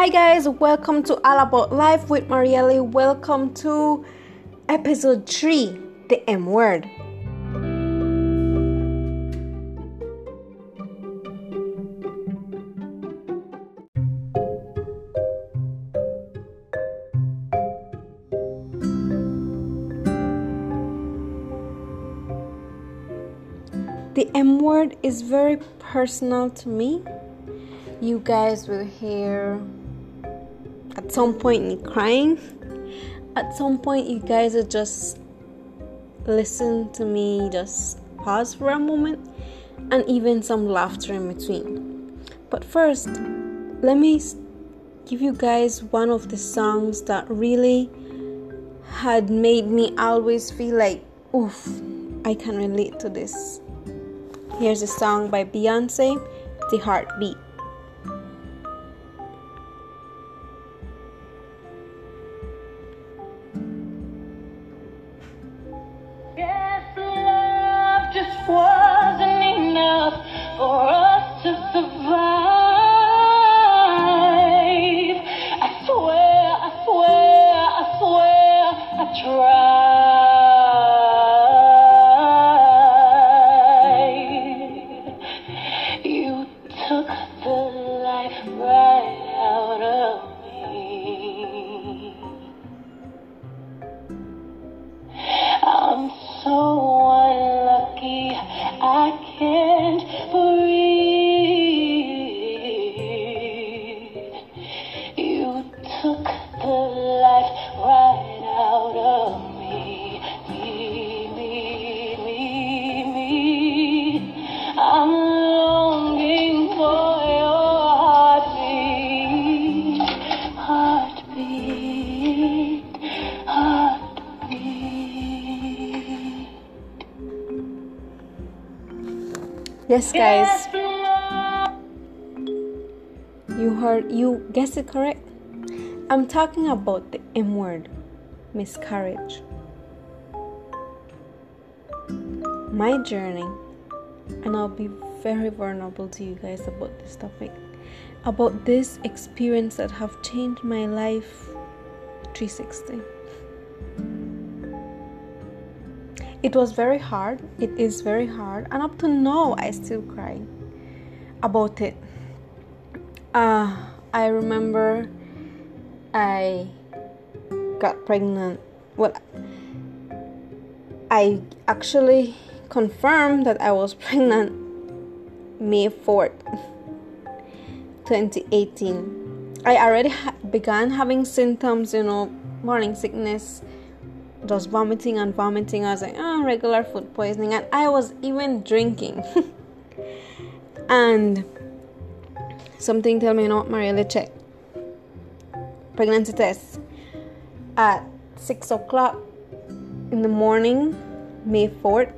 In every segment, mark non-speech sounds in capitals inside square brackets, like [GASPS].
Hi guys, welcome to All About Life with Marielle. Welcome to episode 3, the M word. The M word is very personal to me. You guys will hear at some point crying. At some point, you guys will just listen to me, just pause for a moment, and even some laughter in between. But first, let me give you guys one of the songs that really had made me always feel like, oof, I can relate to this. Here's a song by Beyonce, The Heartbeat. Yes, guys. You heard, you guessed it correct. I'm talking about the M word, miscarriage. My journey, and I'll be very vulnerable to you guys about this topic, about this experience that have changed my life 360. It was very hard. It is very hard. And up to now, I still cry about it. Uh, I remember I got pregnant. Well, I actually confirmed that I was [LAUGHS] pregnant May 4th, 2018. I already ha- began having symptoms, you know, morning sickness just vomiting and vomiting. I was like, oh, regular food poisoning. And I was even drinking. [LAUGHS] and something tell me, you know what, Marielle, check. Pregnancy test at 6 o'clock in the morning, May 4th.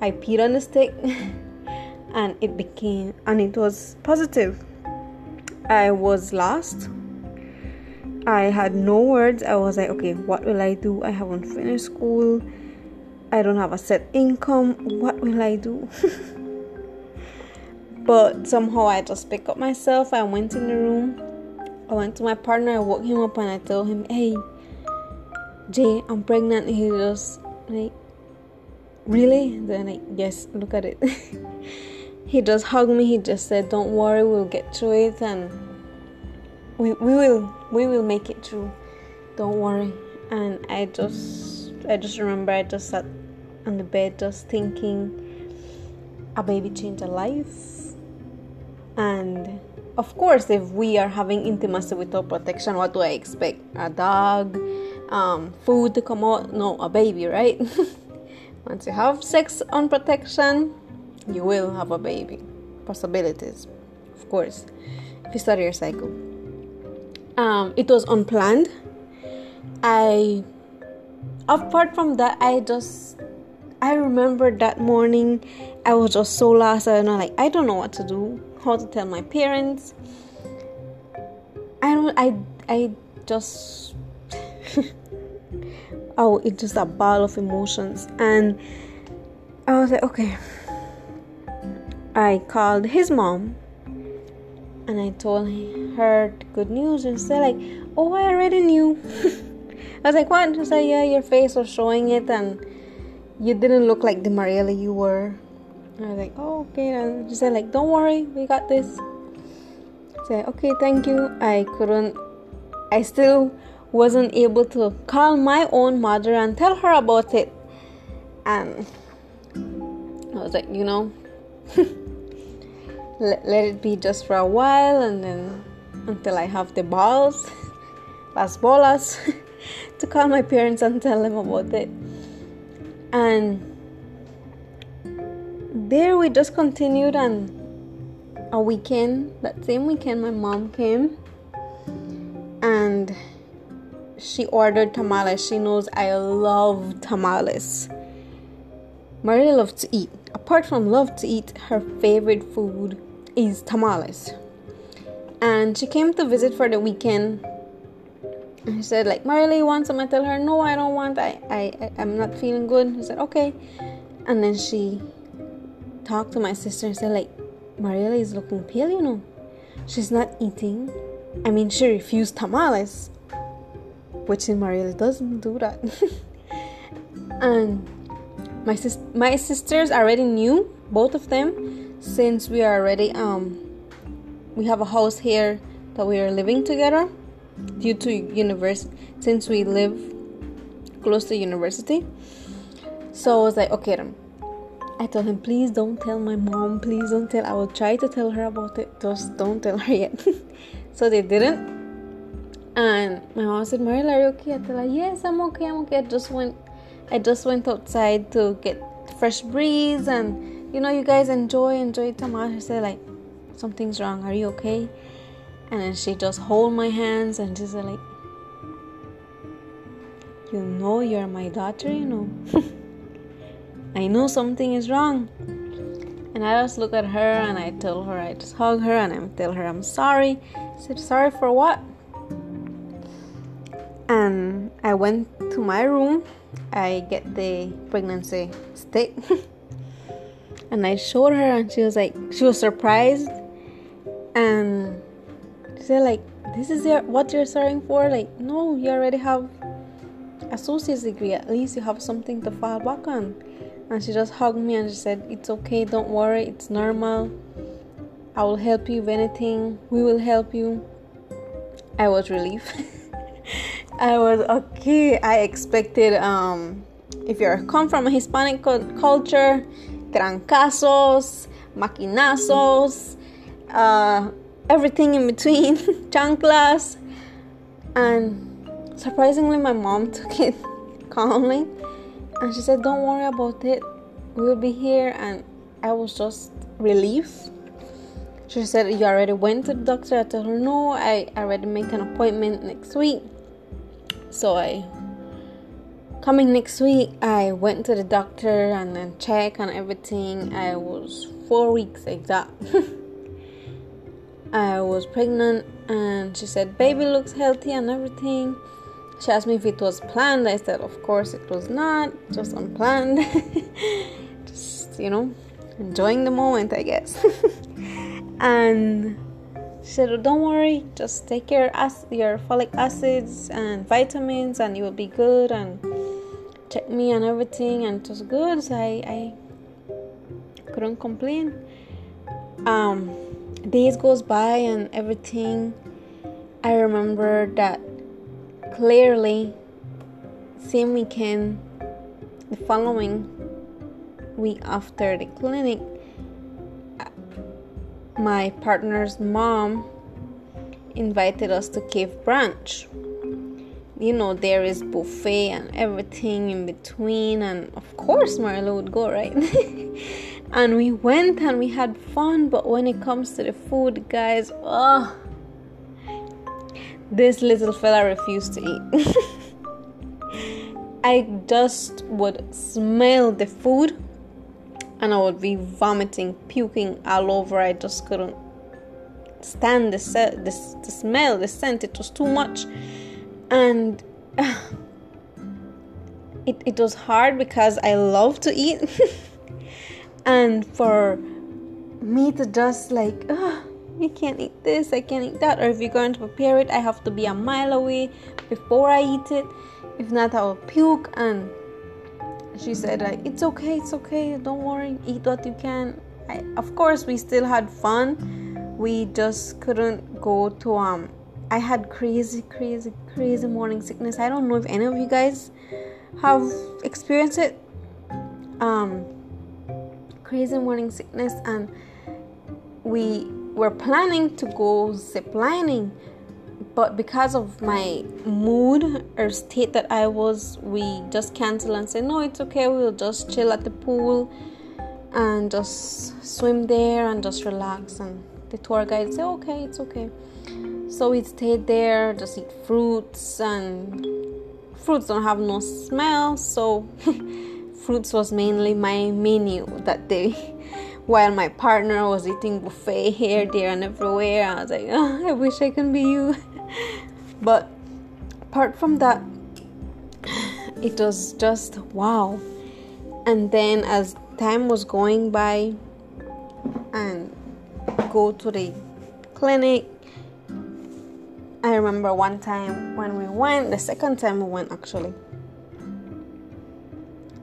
I peed on the stick [LAUGHS] and it became, and it was positive. I was lost I had no words. I was like, okay, what will I do? I haven't finished school. I don't have a set income. What will I do? [LAUGHS] but somehow I just picked up myself. I went in the room. I went to my partner. I woke him up and I told him, hey, Jay, I'm pregnant. He just like, really? Then like, yes, look at it. [LAUGHS] he just hugged me. He just said, don't worry, we'll get through it. And we, we will we will make it through. Don't worry. And i just i just remember i just sat on the bed just thinking a baby changed a life. And of course if we are having intimacy without protection what do i expect? A dog um, food to come out? No a baby right? [LAUGHS] Once you have sex on protection you will have a baby. Possibilities of course. If you study your cycle um, it was unplanned. I, apart from that, I just, I remember that morning, I was just so lost. I know, like, I don't know what to do, how to tell my parents. I don't, I, I just, [LAUGHS] oh, it's just a ball of emotions. And I was like, okay. I called his mom and I told her good news, and said like, "Oh, I already knew." [LAUGHS] I was like, "What?" She said, "Yeah, your face was showing it, and you didn't look like the Mariela you were." I was like, "Oh, okay." And she said like, "Don't worry, we got this." I said, "Okay, thank you." I couldn't. I still wasn't able to call my own mother and tell her about it, and I was like, you know, [LAUGHS] let, it be just for a while, and then until I have the balls, [LAUGHS] las bolas, [LAUGHS] to call my parents and tell them about it. And there we just continued and a weekend that same weekend my mom came and she ordered tamales. She knows i love tamales. Maria loves to eat. Apart from love to eat her favorite food is tamales. And she came to visit for the weekend. And she said like Marley you want some I tell her no I don't want I, I I'm not feeling good. He said okay. And then she talked to my sister and said like Mariela is looking pale you know. She's not eating. I mean she refused tamales which in Mariela doesn't do that. [LAUGHS] And my sis my sisters already knew both of them since we are already um we have a house here that we are living together due to university since we live close to university. So i was like okay then. I told him please don't tell my mom. Please don't tell i will try to tell her about it. Just don't tell her [LAUGHS] yet. So they didn't. And my mom said Marilla, are you okay? I told her, yes, I'm okay, I'm okay. I just went I just went outside to get fresh breeze and you know you guys enjoy enjoy tomato. She said like something's wrong. Are you okay? And then she just hold my hands and she said like, you know you're my daughter, you know. [LAUGHS] I know something is wrong. And I just look at her and I tell her, I just hug her and I tell her I'm sorry. I said, sorry for what? And I went to my room. I get the pregnancy stick. [LAUGHS] and I showed her and she was like, she was surprised. And she said like, this is your, what you're starting for? Like, no, you already have associate's degree. At least you have something to fall back on. And she just hugged me and she said, It's okay, don't worry, it's normal. I will help you if anything. We will help you. I was relieved. [LAUGHS] I was okay. I expected um if you come from a Hispanic culture, trancazos, maquinazos, uh, everything in between, [LAUGHS] chanclas, and surprisingly, my mom took it [LAUGHS] calmly and she said, Don't worry about it. We'll be here. And I was just relieved. She said, You already went to the doctor. I told her, No, I already make an appointment next week. So I, coming next week, I went to the doctor and then check and everything. I was four weeks exact. [LAUGHS] I was pregnant and she said, Baby looks healthy and everything. She asked me if it was planned. I said, Of course, it was not, just unplanned. [LAUGHS] just, you know, enjoying the moment, I guess. [LAUGHS] and she said, Don't worry, just take care of your folic acids and vitamins, and you will be good. And check me and everything, and it was good. So I, I couldn't complain. Um, days goes by and everything. I remember that clearly same weekend the following week after the clinic my partner's mom invited us to cave branch you know there is buffet and everything in between and of course marlo would go right [LAUGHS] and we went and we had fun but when it comes to the food guys oh this little fella refused to eat. [LAUGHS] I just would smell the food and I would be vomiting, puking all over. I just couldn't stand the, se- the, the smell, the scent. It was too much. And it, it was hard because I love to eat. [LAUGHS] and for me to just like, uh, you can't eat this, I can't eat that. Or if you're going to prepare it, I have to be a mile away before I eat it. If not, I will puke. And she said, like, it's okay, it's okay, don't worry, eat what you can. I, of course, we still had fun. We just couldn't go to um. I had crazy, crazy, crazy morning sickness. I don't know if any of you guys have experienced it. Um, crazy morning sickness, and we were planning to go ziplining, but because of my mood or state that I was, we just canceled and said, No, it's okay, we'll just chill at the pool and just swim there and just relax. And the tour guide said, Okay, it's okay. So we stayed there, just eat fruits, and fruits don't have no smell, so [LAUGHS] fruits was mainly my menu that day [LAUGHS] while my partner was eating buffet here, there, and everywhere. I was like, oh, I wish I can be you. [LAUGHS] but apart from that, [SIGHS] it was just wow. And then as time was going by, and go to the clinic. I remember one time when we went, the second time we went actually.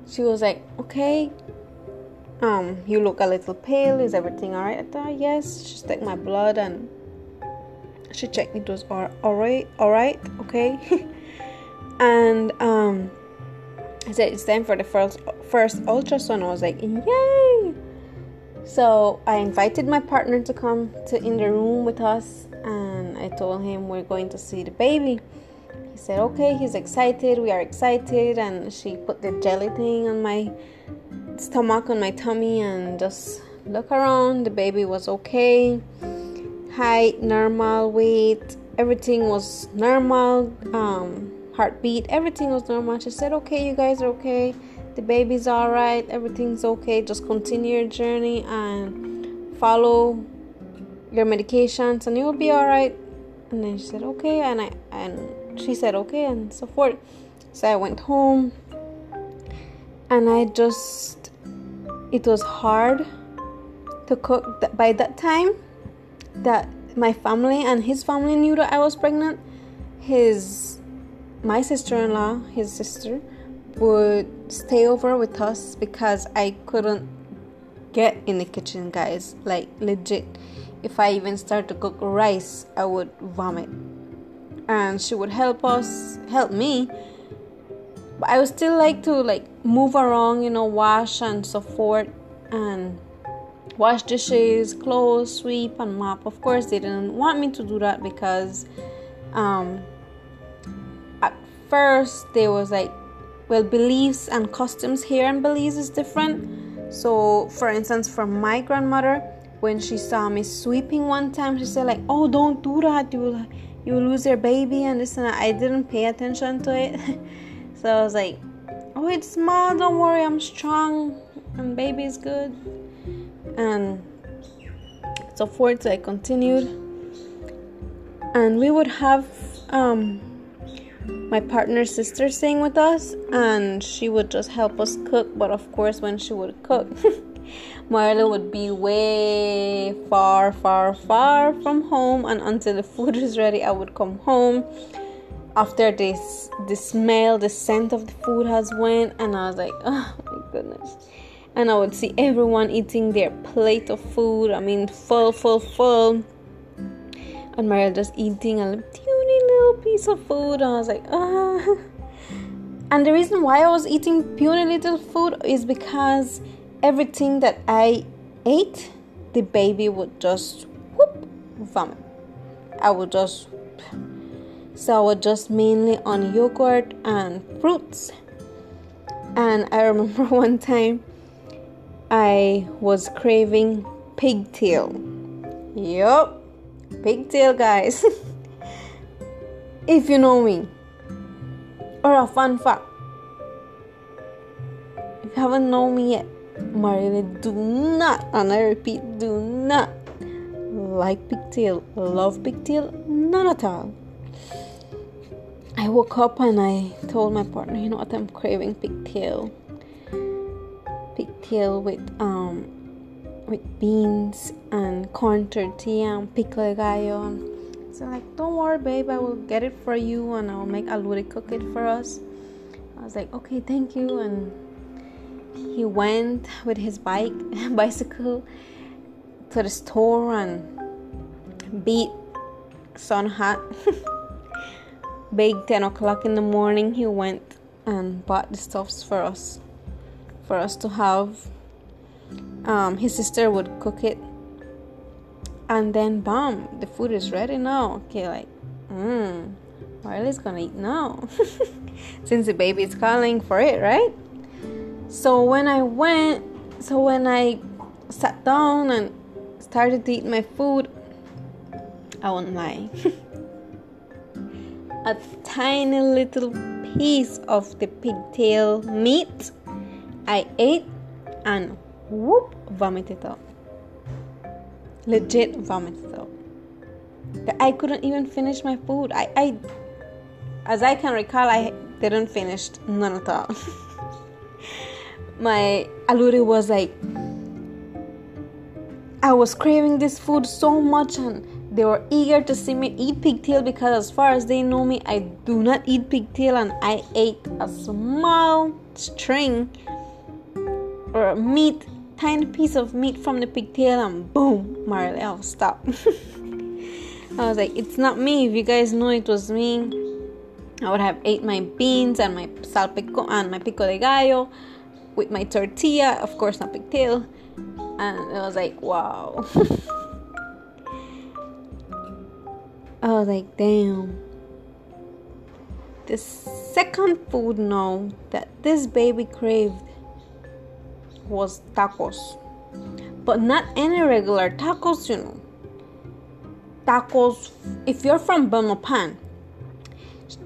She was like, okay, um, you look a little pale. Is everything alright? I thought, yes. She took my blood and she checked it was all, alright, alright, okay. [LAUGHS] and um, I said it's time for the first first ultrasound. I was like, yay! So I invited my partner to come to in the room with us, and I told him we're going to see the baby. He said, okay. He's excited. We are excited, and she put the jelly thing on my stomach on my tummy and just look around. The baby was okay. Height, normal, weight, everything was normal. Um, heartbeat, everything was normal. She said, Okay, you guys are okay. The baby's all right. Everything's okay. Just continue your journey and follow your medications, and you'll be all right. And then she said, Okay, and I and she said, Okay, and so forth. So I went home and I just it was hard to cook by that time that my family and his family knew that I was pregnant his my sister-in-law his sister would stay over with us because I couldn't get in the kitchen guys like legit if I even start to cook rice I would vomit and she would help us help me but I would still like to like move around, you know, wash and so forth, and wash dishes, clothes, sweep, and mop. Of course, they didn't want me to do that because, um, at first there was like, well, beliefs and customs here in Belize is different. So, for instance, from my grandmother, when she saw me sweeping one time, she said like, "Oh, don't do that. You you lose your baby," and this and that. I didn't pay attention to it. [LAUGHS] So I was like, oh, it's small, don't worry, I'm strong, and baby's good. And so forth, so I continued. And we would have um, my partner's sister staying with us, and she would just help us cook. But of course, when she would cook, [LAUGHS] Marla would be way far, far, far from home, and until the food is ready, I would come home. After this the smell the scent of the food has went and i was like oh my goodness. And i would see everyone eating their plate of food i mean full full full. And Maria just eating a teeny little piece of food and i was like ah. [LAUGHS] And the reason why i was eating puny little food is because everything that i ate the baby would just whoop vomit i would just so I was just mainly on yogurt and fruits. And I remember [LAUGHS] one time I was craving pigtail. Yup, pigtail, guys. [LAUGHS] if you know me. Or a fun fact. If you haven't known me yet, Marilyn, do not, and I repeat, do not like pigtail, love pigtail, none at all. I woke up and I told my partner, you know what, I'm craving pigtail. Pigtail with um with beans and corn tortilla and pico de gallo. So like, don't worry, babe, I will get it for you and I will make Aluri cook it for us. I was like, okay, thank you. And he went with his bike, [LAUGHS] bicycle, to the store and beat sun hat. [LAUGHS] Big 10 o'clock in the morning, he went and bought the stuffs for us, for us to have. Um, his sister would cook it, and then, bam, the food is ready now. Okay, like, mmm, Riley's gonna eat now, [LAUGHS] since the baby is calling for it, right? So when I went, so when I sat down and started to eat my food, I won't lie. [LAUGHS] a tiny little piece of the pigtail meat I ate and whoop vomited out. Legit vomited out. I couldn't even finish my food. I, I as I can recall, I didn't finish none at all. [LAUGHS] my aluri was like I was craving this food so much and they were eager to see me eat pigtail because as far as they know me I do not eat pigtail and I ate a small string or meat tiny piece of meat from the pigtail and boom I'll stop [LAUGHS] I was like it's not me. If you guys know it was me I would have ate my beans and my salpico and my pico de gallo with my tortilla, of course not pigtail, and I was like wow. [LAUGHS] I was like, damn. The second food now that this baby craved was tacos. But not any regular tacos, you know. Tacos, if you're from Belmopan,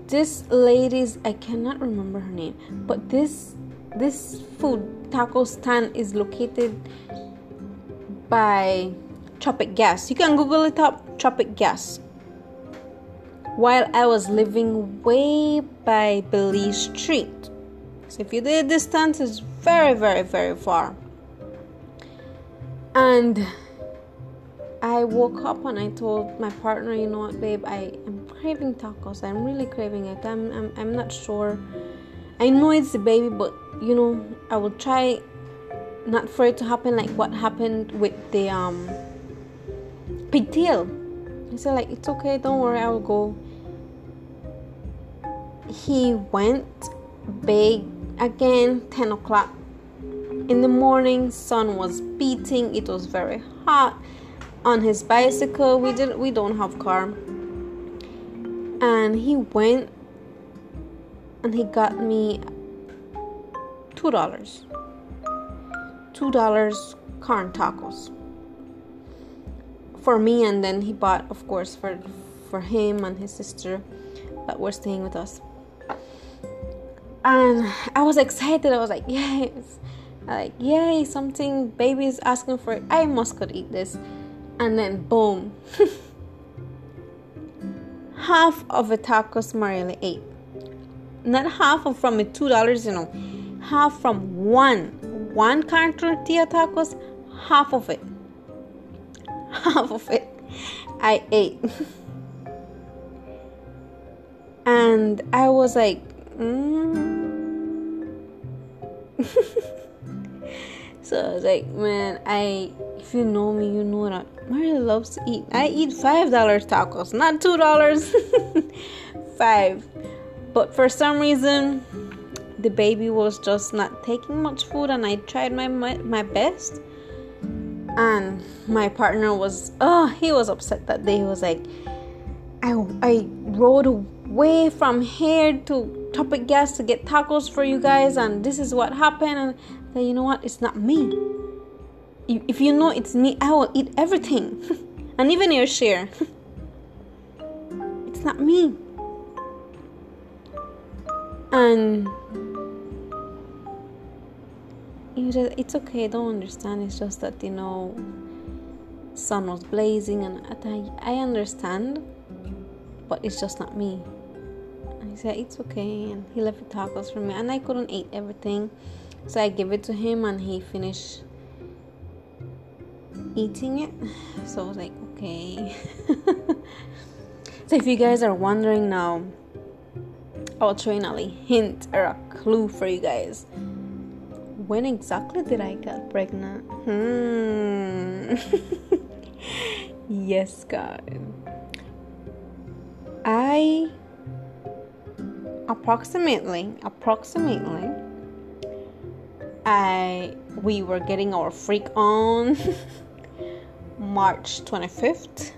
this lady's, I cannot remember her name, but this this food taco stand is located by Tropic Gas. You can Google it up, Tropic Gas. While I was living way by Belize Street. So if you did distance, it's very, very, very far. And I woke up and I told my partner, you know what, babe, I am craving tacos. I'm really craving it. I'm, I'm, I'm not sure I know it's the baby, but you know, I will try not for it to happen like what happened with the um pigtail. He said like it's okay, don't worry, I will go. He went big again, ten o'clock in the morning. Sun was beating. It was very hot. On his bicycle, we didn't. we don't have car, and he went and he got me two dollars. Two dollars corn tacos for me, and then he bought, of course, for for him and his sister that were staying with us. And I was excited. I was like, yes, like yay, something baby is asking for. It. I must could eat this, and then boom. [LAUGHS] Half of a tacos Mariela ate not half of from two dollars you know. Half from one. One can tortilla tacos half of it. [LAUGHS] Half of it i ate. [LAUGHS] And i was like mm. [LAUGHS] so i was like man i if you know me you know that Mario loves to eat. I eat five dollar tacos not two dollars. Five but for some reason, the baby was just not taking much food, and I tried my, my, my best. And my partner was, oh, he was upset that day. He was like, I, I rode away from here to Tropic Gas to get tacos for you guys, and this is what happened. And you know what? It's not me. If you know it's me, I will eat everything, [LAUGHS] and even your share. [LAUGHS] it's not me and just, it's okay don't understand it's just that you know sun was blazing and I, I understand but it's just not me and he said it's okay and he left the tacos for me and I couldn't eat everything so I gave it to him and he finished eating it. [SIGHS] So I was like, okay. [LAUGHS] so if you guys are wondering now, I'll try a hint or a clue for you guys. When exactly did I get pregnant? Hmm. [LAUGHS] yes, guys. I approximately approximately I we were getting our freak on [LAUGHS] March 25th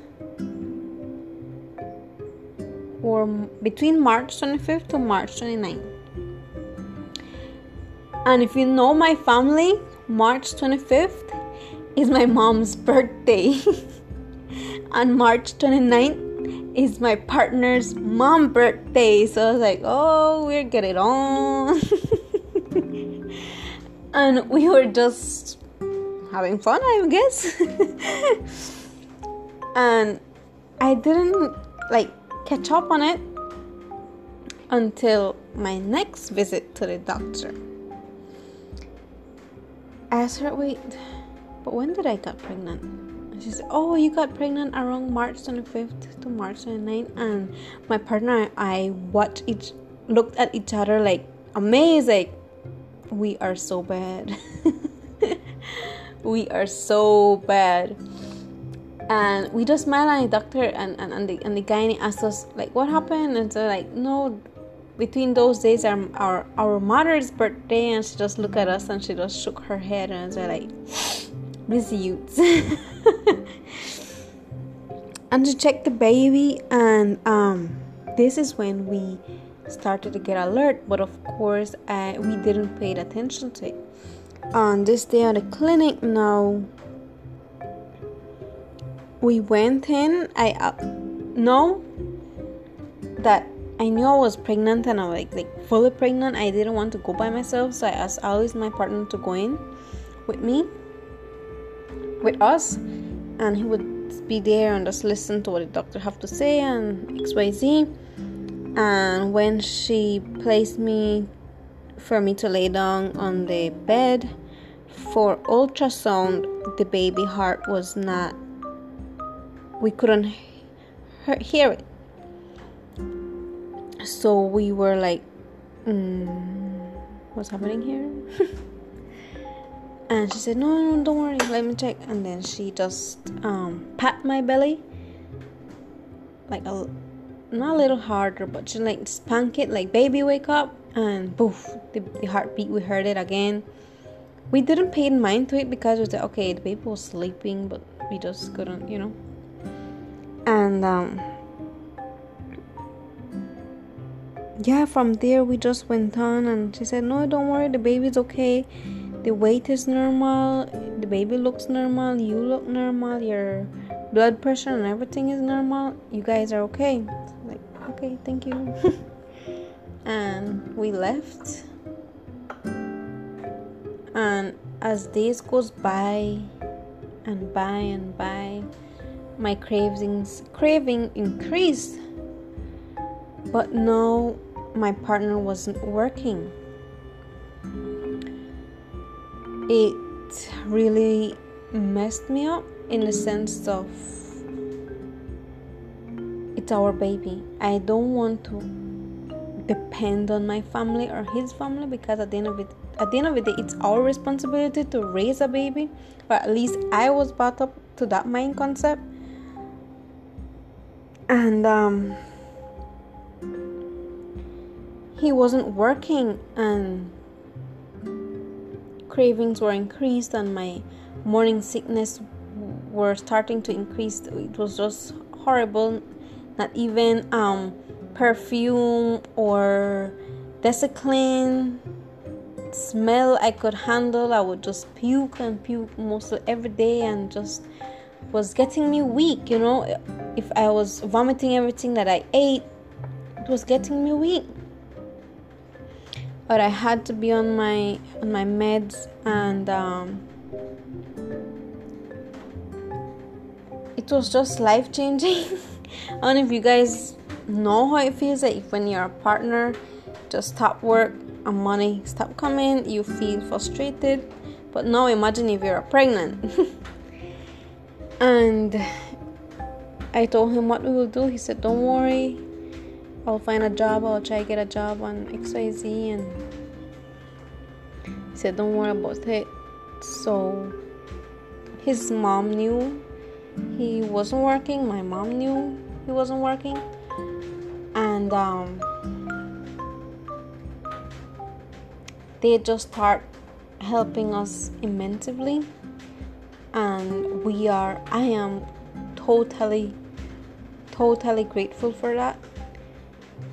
between March 25th to March 29th. And if you know my family, March 25th is my mom's [LAUGHS] birthday. [LAUGHS] and March 29th is my partner's mom birthday. So I was like, oh, we're getting on. [LAUGHS] and we were just having fun, I guess. and I didn't like catch up on it until my next visit to the doctor. I asked her, wait, but when did I get pregnant? She said, oh, you got pregnant around March 25th to March 29th. And my partner and I watched each, looked at each other like amazed, like, we are so bad. [LAUGHS] we are so bad and we just met a doctor and, and, and the and the guy asked us like what happened? And so like no between those days our our, our mother's birthday and she just looked at us and she just shook her head and said like [GASPS] busy youths. [LAUGHS] And to check the baby and um this is when we started to get alert but of course uh, we didn't pay attention to it. On this day at the clinic now we went in i uh, know that i knew i was pregnant and i was like, like fully pregnant. I didn't want to go by myself so i asked always my partner to go in with me with us and he would be there and just listen to what the doctor have to say and xyz and when she placed me for me to lay down on the bed for ultrasound the baby heart was not we couldn't hear it. So we were like mm, what's happening here? [LAUGHS] And she said no no don't worry let me check. And then she just um, pat my belly like a not a little harder but she like spank it like baby wake up. And poof the, the heartbeat we heard it again. We didn't pay mind to it because we said okay the baby was sleeping but we just couldn't you know and um, yeah from there we just went on and she said no don't worry the baby's okay. The weight is normal. The baby looks normal. You look normal. Your blood pressure and everything is normal. You guys are okay. Like okay thank you. [LAUGHS] And we left. And as days goes by and by and by my cravings craving increased but now my partner wasn't working. It really messed me up in the sense of it's our baby. I don't want to depend on my family or his family because at the end of it at the end of the day it's our responsibility to raise a baby but at least i was brought up to that mind concept and um, he wasn't working and cravings were increased and my morning sickness were starting to increase it was just horrible not even um, perfume or Desiclin smell I could handle. I would just puke and puke mostly every day and just was getting me weak, you know. If I was vomiting everything that I ate, it was getting me weak. But I had to be on my on my meds and um, it was just life changing. [LAUGHS] I don't know if you guys know how it feels like when your partner just stop work and money stop coming, you feel frustrated. But now imagine if you're pregnant. [LAUGHS] And I told him what we will do. He said, Don't worry, I'll find a job, I'll try to get a job on XYZ. And he said, Don't worry about it. So his mom knew he wasn't working, my mom knew he wasn't working. And um, they just start helping us immensely and we are i am totally totally grateful for that.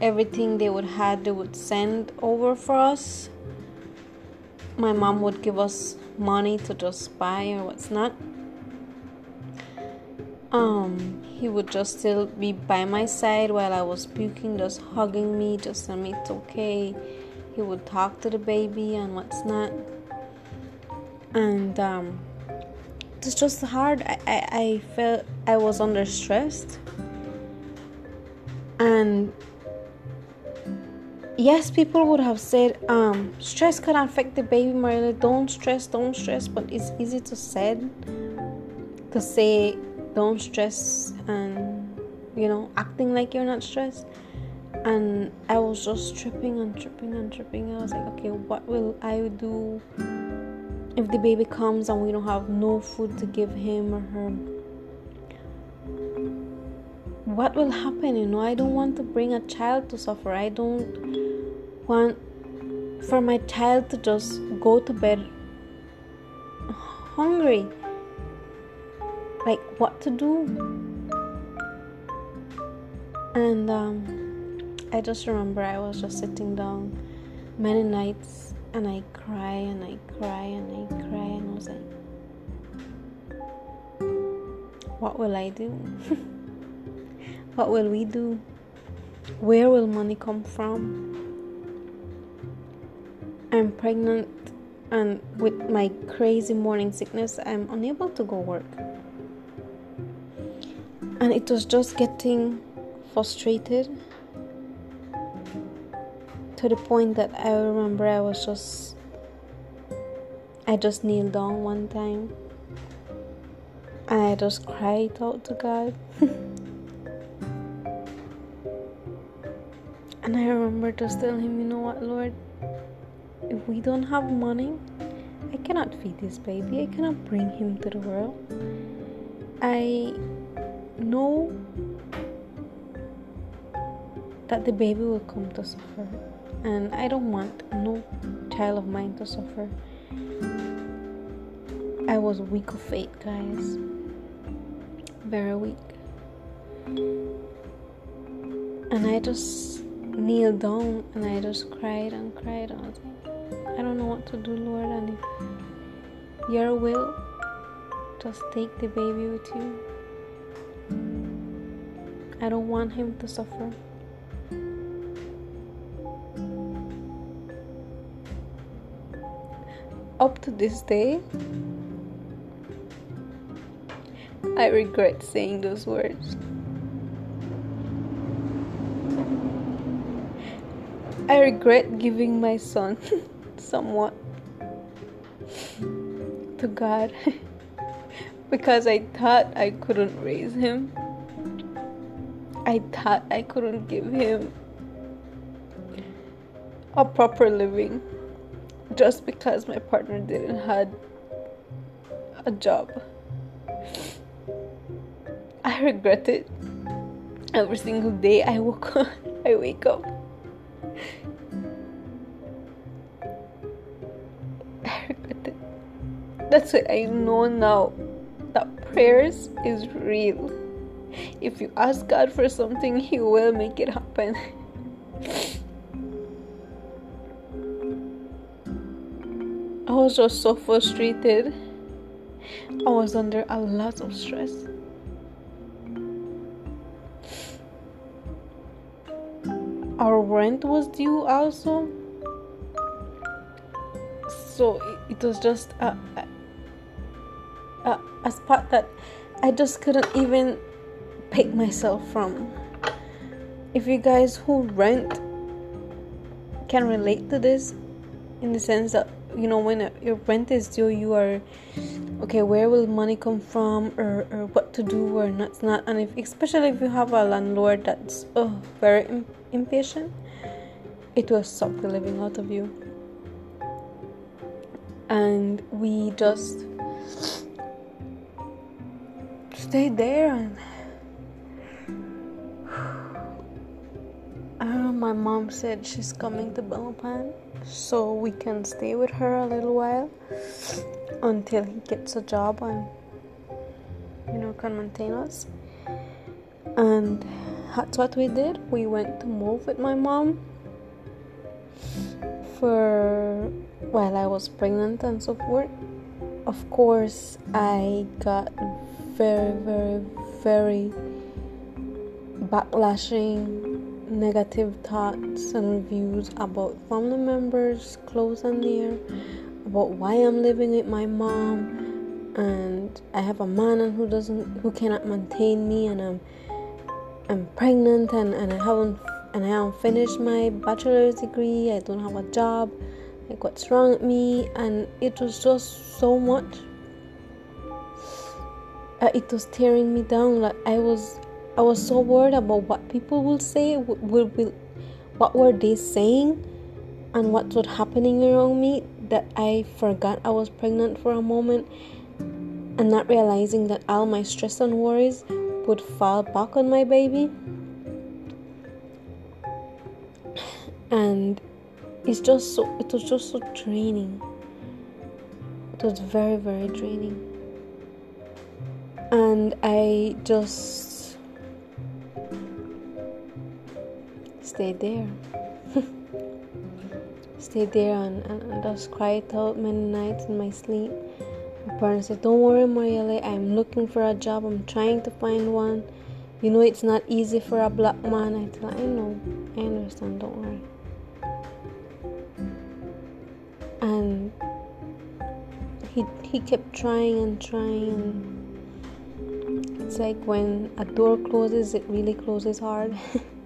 Everything they would have they would send over for us. My mom would give us money to just buy or what's not. Um he would just still be by my side while i was puking just hugging me just tell me it's okay. He would talk to the baby and what's not. And um it's just hard. I, I, I felt I was under stressed. And yes, people would have said, um, stress can affect the baby, Marilla. Don't stress, don't stress. But it's easy to say, to say, don't stress, and you know, acting like you're not stressed. And I was just tripping and tripping and tripping. I was like, okay, what will I do? If the baby comes and we don't have no food to give him or her what will happen you know? I don't want to bring a child to suffer. I don't want for my child to just go to bed hungry. Like what to do? And um, i just remember i was just sitting down many nights and I cry and I cry and I cry and I was like, what will I do? [LAUGHS] what will we do? Where will money come from? I'm pregnant and with my crazy morning sickness, I'm unable to go work. And it was just getting frustrated to the point that I remember I was just I just kneeled down one time and I just cried out to God. [LAUGHS] and I remember just telling him, you know what, Lord, if we don't have money, I cannot feed this baby. I cannot bring him to the world. I know that the baby will come to suffer and I don't want no child of mine to suffer. I was weak of faith, guys. Very weak. And I just kneeled down and I just cried and cried. And I was like, I don't know what to do, Lord. And if your will, just take the baby with you. I don't want him to suffer. Up to this day, I regret saying those words. I regret giving my son [LAUGHS] somewhat to God [LAUGHS] because I thought I couldn't raise him. I thought I couldn't give him a proper living just because my partner didn't had a job. I regret it every single day I woke [LAUGHS] up, I wake up. I regret it. That's why I know now that prayers is real. If you ask God for something, He will make it happen. [LAUGHS] I was just so frustrated. I was under a lot of stress. Our rent was due also. So it, was just a, a, a spot that I just couldn't even pick myself from. If you guys who rent can relate to this, in the sense that you know when your rent is due you are okay where will money come from or, or what to do or not not and if especially if you have a landlord that's oh very impatient it will suck the living out of you. And we just stayed there and [SIGHS] uh, my mom said she's coming to Belmopan so we can stay with her a little while until he gets a job and you know can maintain us. And that's what we did. We went to move with my mom for while i was pregnant and so forth. Of course i got very very very backlashing negative thoughts and reviews about family members close and near about why I'm living with my mom and I have a man who doesn't who cannot maintain me and I'm I'm pregnant and, and I haven't and I haven't finished my bachelor's degree, I don't have a job, like what's wrong with me? And it was just so much uh, it was tearing me down like I was I was so worried about what people will say will, will what were they saying and what was happening around me that I forgot I was pregnant for a moment and not realizing that all my stress and worries would fall back on my baby. And it's just so it was just so draining. It was very, very draining. And I just stayed there [LAUGHS] stayed there and, and, and just cried out many nights in my sleep. My parents said, Don't worry, Marielle, I'm looking for a job. I'm trying to find one. You know, it's not easy for a black man. I tell I know, I understand, don't worry. And he, he kept trying and trying. It's like when a door closes, it really closes hard. [LAUGHS]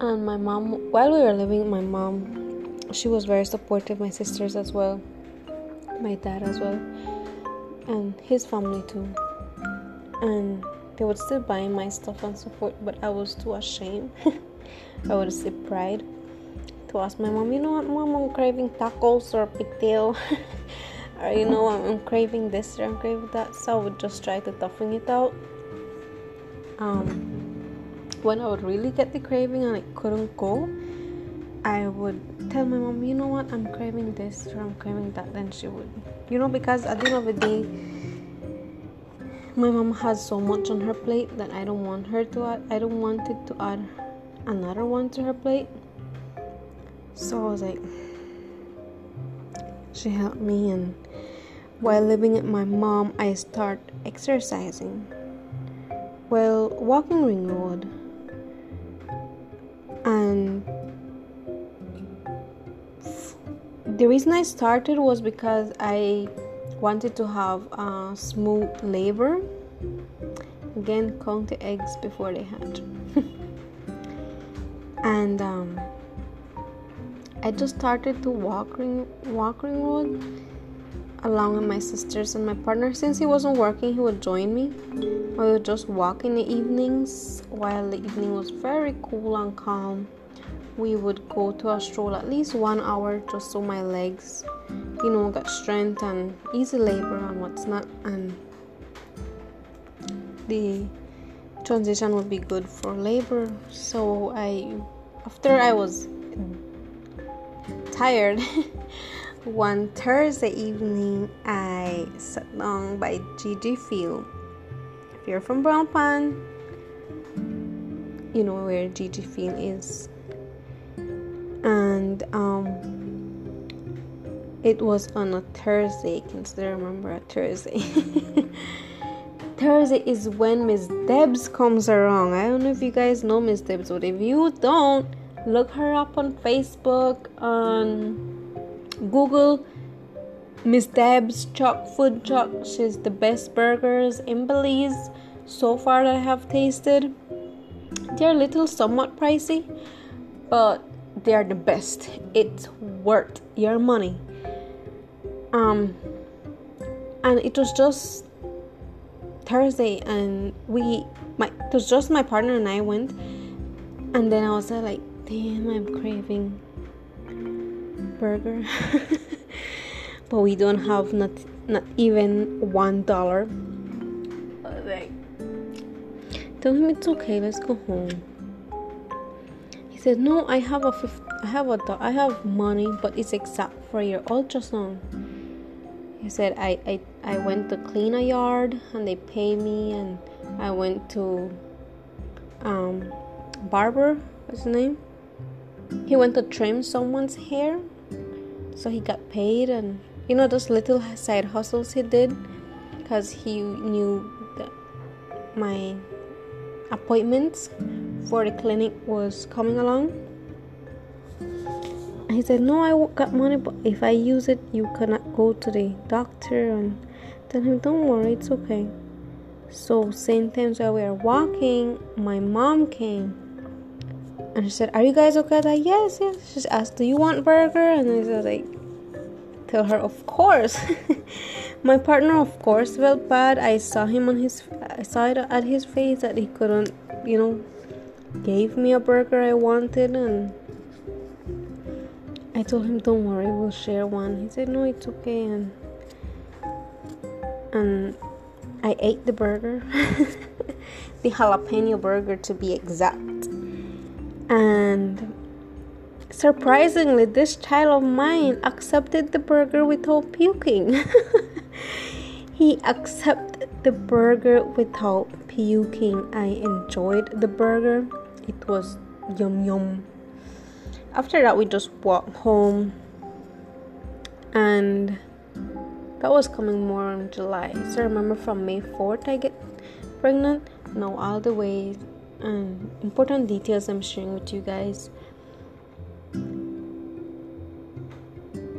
and my mom while we were living my mom she was very supportive my sisters as well my dad as well and his family too. And they would still buy my stuff and support but i was too ashamed. [LAUGHS] I would say pride to ask my mom you know what mom? I'm craving tacos or pigtail [LAUGHS] or you know I'm, craving this or i'm craving that. So i would just try to toughen it out. Um when I would really get the craving and I couldn't go, I would tell my mom, you know what, I'm craving this or I'm craving that. Then she would, you know, because at the end of the day, my mom has so much on her plate that I don't want her to add, I don't want it to add another one to her plate. So I was like, she helped me, and while living at my mom, I start exercising. Well, walking ring road and the reason I started was because I wanted to have a smooth labor. Again, count the eggs before they hatch. [LAUGHS] and um, I just started to walk ring, walk ring road along with my sisters and my partner. Since he wasn't working, he would join me. We would just walk in the evenings while the evening was very cool and calm. We would go to a stroll at least one hour just so my legs, you know, got strength and easy labor and what's not. And the transition would be good for labor. So I, after I was tired. [LAUGHS] One Thursday evening, I sat down by Gigi Field. If you're from Brown Belmopan, you know where Gigi Field is. And um, it was on a Thursday. I can still remember a Thursday. [LAUGHS] Thursday is when Miss Debs comes around. I don't know if you guys know Miss Debs, but if you don't, look her up on Facebook, on Google Miss Deb's Chalk Food Truck. She's the best burgers in Belize so far that I have tasted. They're a little somewhat pricey, but they are the best. It's worth your money. Um, and it was just Thursday, and we my it was just my partner and I went, and then I was like, damn, I'm craving burger, [LAUGHS] but we don't have not not even one dollar. Like, tell him it's okay. Let's go home. He said, no, I have a fifth, I have a I have money, but it's exact for your ultrasound. He said, I, I I went to clean a yard and they pay me, and I went to um, barber. What's his name? He went to trim someone's hair, so he got paid, and you know those little side hustles he did, because he knew that my appointments for the clinic was coming along. he said, "No, I got money, but if I use it, you cannot go to the doctor and." tell him, Don't worry, it's okay. So, same times while we were walking, my mom came and she said, Are you guys okay? I was like, Yes, yes. She asked, Do you want burger? And I was like, Tell her, Of course. [LAUGHS] my partner, of course, felt bad. I saw him on his, I saw it at his face that he couldn't, you know, gave me a burger I wanted. And I told him, Don't worry, we'll share one. He said, No, it's okay. And and I ate the burger, [LAUGHS] the jalapeno burger to be exact. And surprisingly, this child of mine accepted the burger without puking. [LAUGHS] he accepted the burger without puking. I enjoyed the burger, it was yum yum. After that, we just walked home and that was coming more in July. So remember from May 4th I get pregnant. no, all the way and important details I'm sharing with you guys.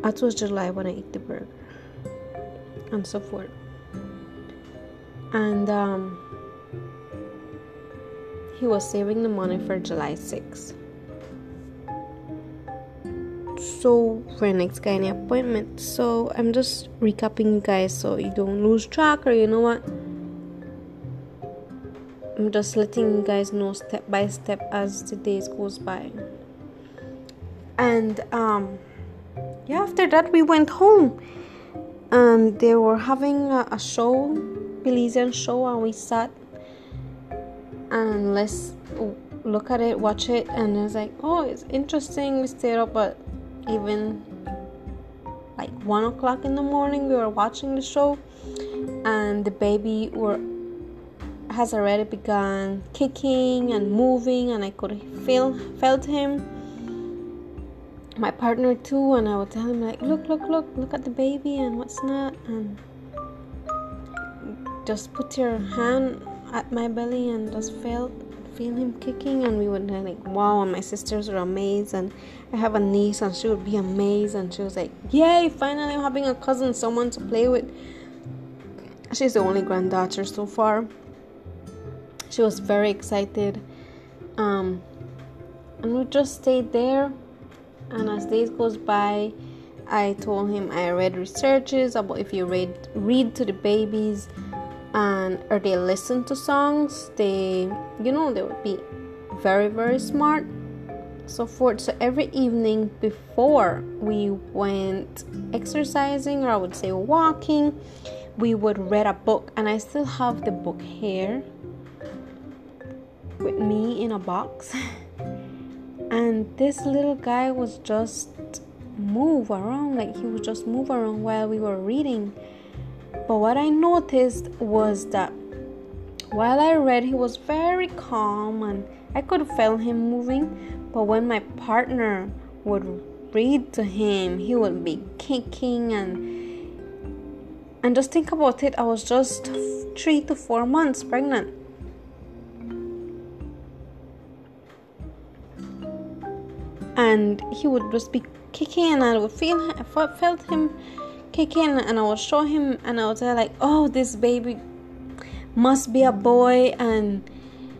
That was July when I ate the burger and so forth. And um, he was saving the money for July 6th so for next gynae appointment so i'm just recapping you guys so you don't lose track or you know what i'm just letting you guys know step by step as the days goes by. And um yeah after that we went home. And they were having a, a show belizean show and we sat and let's look at it watch it and it's like oh it's interesting we stayed up but even like one o'clock in the morning we were watching the show and the baby were has already begun kicking and moving and I could feel felt him my partner too and I would tell him like look look look look at the baby and what's not and just put your hand at my belly and just felt feel him kicking and we would like wow and my sisters were amazed and I have a niece and she would be amazed and she was like yay finally I'm having a cousin someone to play with. She's the only granddaughter so far she was very excited. Um, and we just stayed there. And as days goes by I told him I read researches about if you read read to the babies and or they listen to songs they you know they would be very very smart. So forth so every evening before we went exercising or i would say walking we would read a book. And i still have the book here with me in a box and this little guy was just move around like he would just move around while we were reading but what I noticed was that while I read, he was very calm and I could feel him moving. But when my partner would read to him, he would be kicking and and just think about it. I was just three to four months pregnant. And he would just be kicking, and I would feel I felt him kicking and I would show him and I would say like, oh, this baby must be a boy and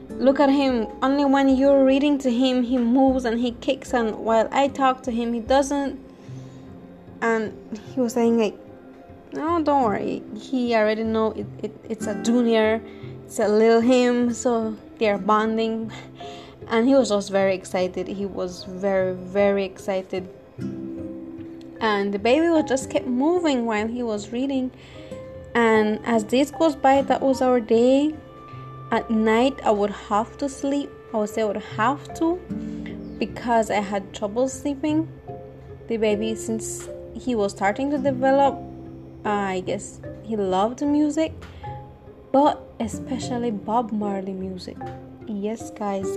look at him. Only when you're reading to him, he moves and he kicks and while I talk to him, he doesn't. And he was saying like, no, don't worry. He already know it, it, it's a junior, it's a little him, so they're bonding. [LAUGHS] And he was just very excited. He was very, very excited. And the baby was just kept moving while he was reading. And as days goes by, that was our day. At night, I would have to sleep. I would say I would have to because I had trouble sleeping. The baby, since he was starting to develop, uh, I guess he loved music, but especially Bob Marley music. Yes, guys,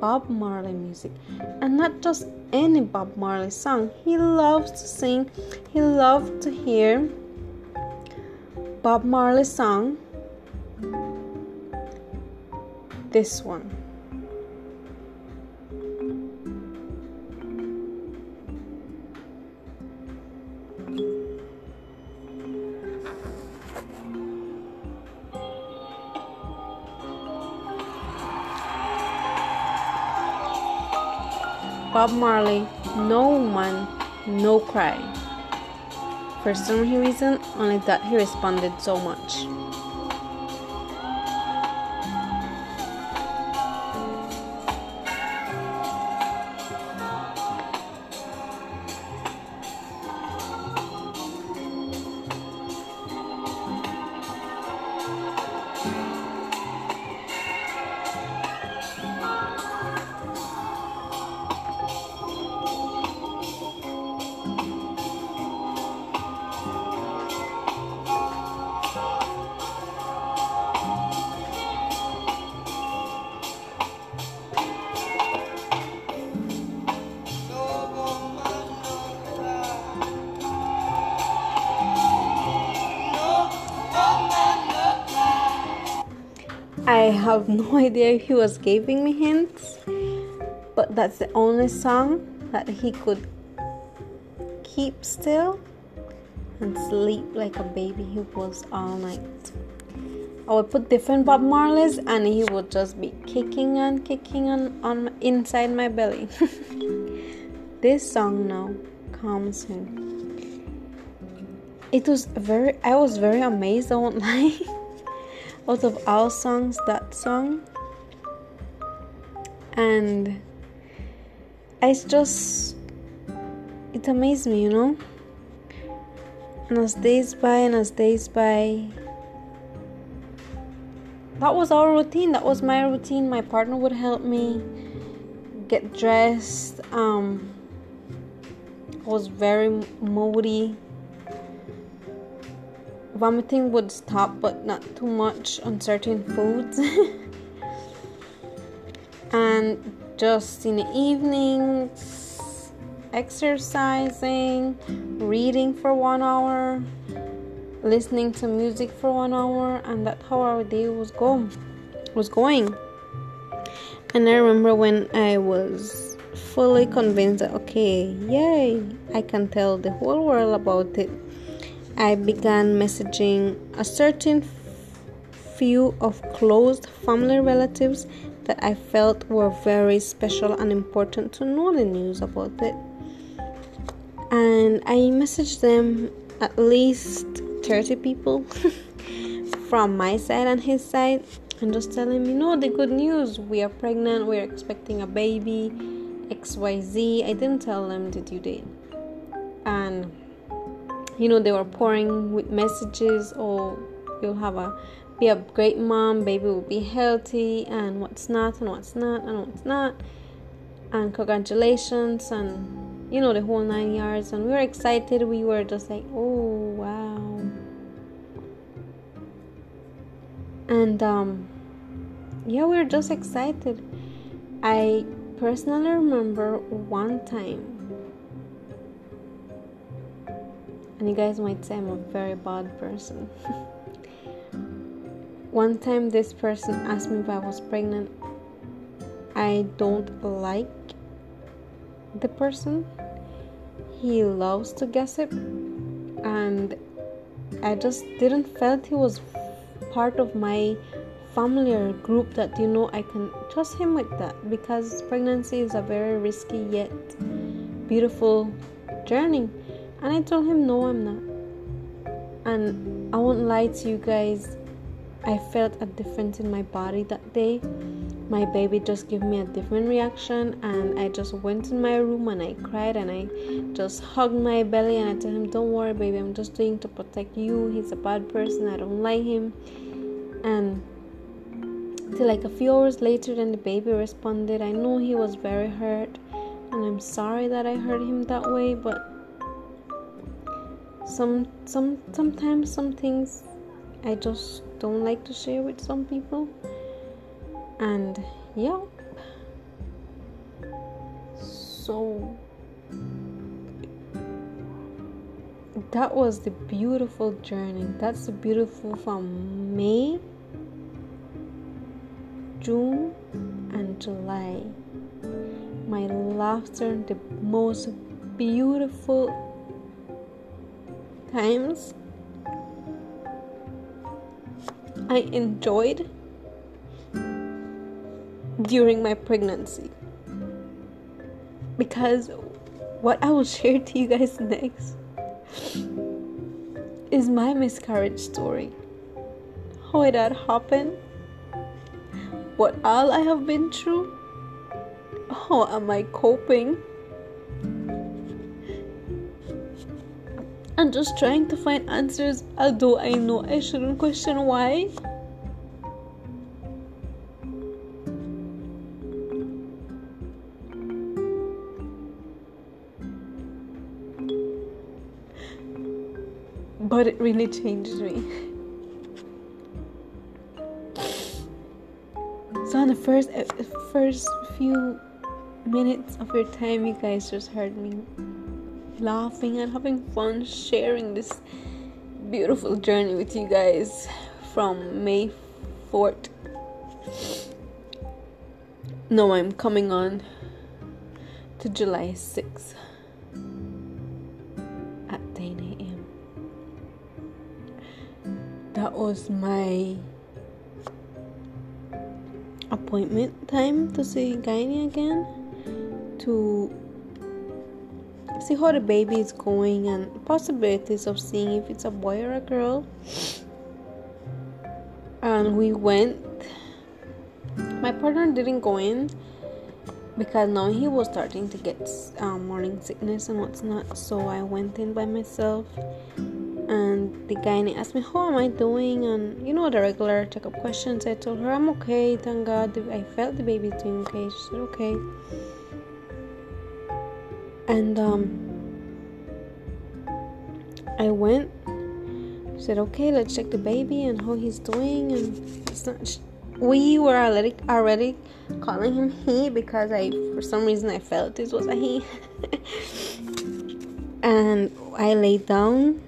Bob Marley music, and not just any Bob Marley song. He loves to sing, he loved to hear Bob Marley song. This one. Bob Marley, No Man, No Cry. For some reason, only that he responded so much. Have [LAUGHS] no idea if he was giving me hints, but that's the only song that he could keep still and sleep like a baby. He was all night. I would put different Bob Marleys and he would just be kicking and kicking on, on inside my belly. [LAUGHS] this song now calms him. It was very I was very amazed, I won't [LAUGHS] lie out of all songs that song. And it's just it amazed me you know? And as days by and as days by that was our routine. That was my routine. My partner would help me get dressed um I was very moody vomiting would stop, but not too much on certain foods. [LAUGHS] and just in the evenings, exercising, reading for one hour, listening to music for one hour, and that's how our day was going. Was going. And I remember when I was fully convinced that okay, yay, I can tell the whole world about it I began messaging a certain few of close family relatives that I felt were very special and important to know the news about it. And I messaged them at least 30 people [LAUGHS] from my side and his side and just telling you know, the good news. We are pregnant, we're expecting a baby, XYZ. I didn't tell them the due date. And you know they were pouring with messages or oh, you'll have a be a great mom baby will be healthy and what's not and what's not and what's not and congratulations and you know the whole nine yards and we were excited. We were just like oh wow. And um yeah we were just excited. I personally remember one time and you guys might say I'm a very bad person. [LAUGHS] One time, this person asked me if I was pregnant. I don't like the person. He loves to gossip, and I just didn't felt he was part of my family or group that you know I can trust him with that because pregnancy is a very risky yet beautiful journey and I told him, No, I'm not. And I won't lie to you guys, I felt a difference in my body that day. My baby just gave me a different reaction, and I just went in my room and I cried and I just hugged my belly and I told him, Don't worry, baby, I'm just doing to protect you. He's a bad person, I don't like him. And till like a few hours later, then the baby responded. I know he was very hurt, and I'm sorry that I hurt him that way, but some some sometimes some things I just don't like to share with some people. And yeah. So that was the beautiful journey. That's the beautiful from May, June, and July. My laughter, the most beautiful times I enjoyed during my pregnancy. Because what I will [LAUGHS] share to you guys next is my miscarriage story. How it had happened, what all I have been through, how am I coping, and just trying to find answers, although I know I shouldn't question why. but it really changed me. So on the first uh, first few minutes of your time, you guys just heard me laughing and having fun, sharing this beautiful journey with you guys from May 4th. No, I'm coming on to July 6th. at 10 a.m. that was my appointment time to see gynae again to see how the baby is going and possibilities of seeing if it's a boy or a girl. And we went. My partner didn't go in because now he was starting to get um, morning sickness and what's not. So i went in by myself and the guy asked me how am i doing? And you know the regular checkup questions. I told her i'm okay thank god. I felt the baby doing okay. She said okay and um i went said okay let's check the baby and how he's doing and not we were already already calling him he because i for some reason i felt this was a he [LAUGHS] and i laid down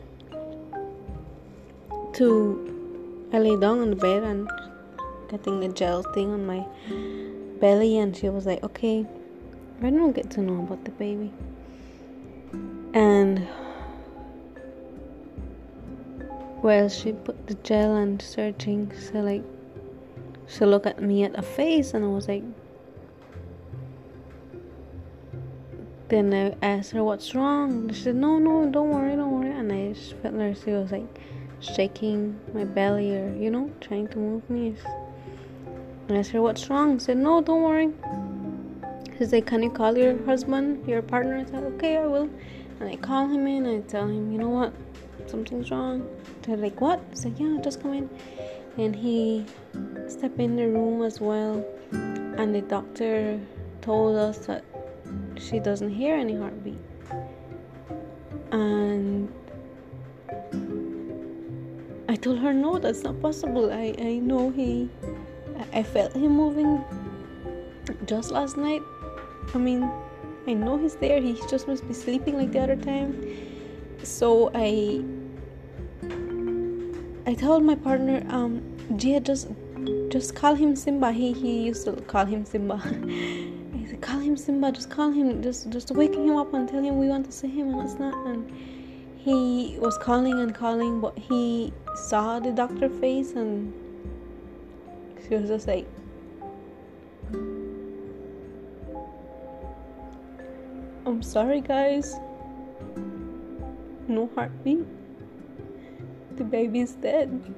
to I lay down on the bed and getting the gel thing on my belly and she was like, Okay, I don't get to know about the baby. And well she put the gel and searching so like she looked at me at the face and I was like then I asked her what's wrong. She said, No, no, don't worry, don't worry. And I just felt like she was like, shaking my belly or you know trying to move me. And I said what's wrong? She said no don't worry. She said can you call your husband your partner? I said okay I will and I call him in and I tell him you know what? Something's wrong. They're like what? I said yeah just come in. And he stepped in the room as well and the doctor told us that she doesn't hear any heartbeat. And I told her no, that's not possible. I, I know he I felt him moving just last night. I mean, I know he's there. He just must be sleeping like the other time. So I I told my partner, um, Gia, just just call him Simba. He he used to call him Simba. [LAUGHS] I said, call him Simba. Just call him. Just just waking him up and tell him we want to see him and it's not. And he was calling and calling, but he saw the doctor face and she was just like I'm sorry guys no heartbeat the baby's dead.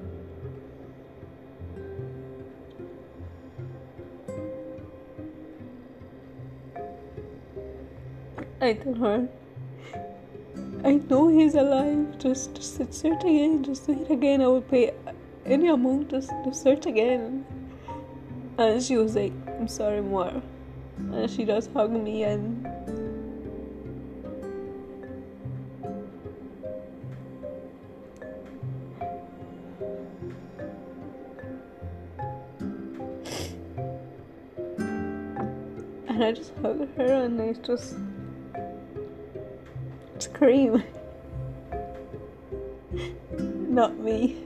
I told her, I know he's alive. Just, just search again. Just do it again. I will pay any amount to, to search again. And she was like, I'm sorry, more. And she just hugged me and I just hugged her and I just scream. [LAUGHS] Not me.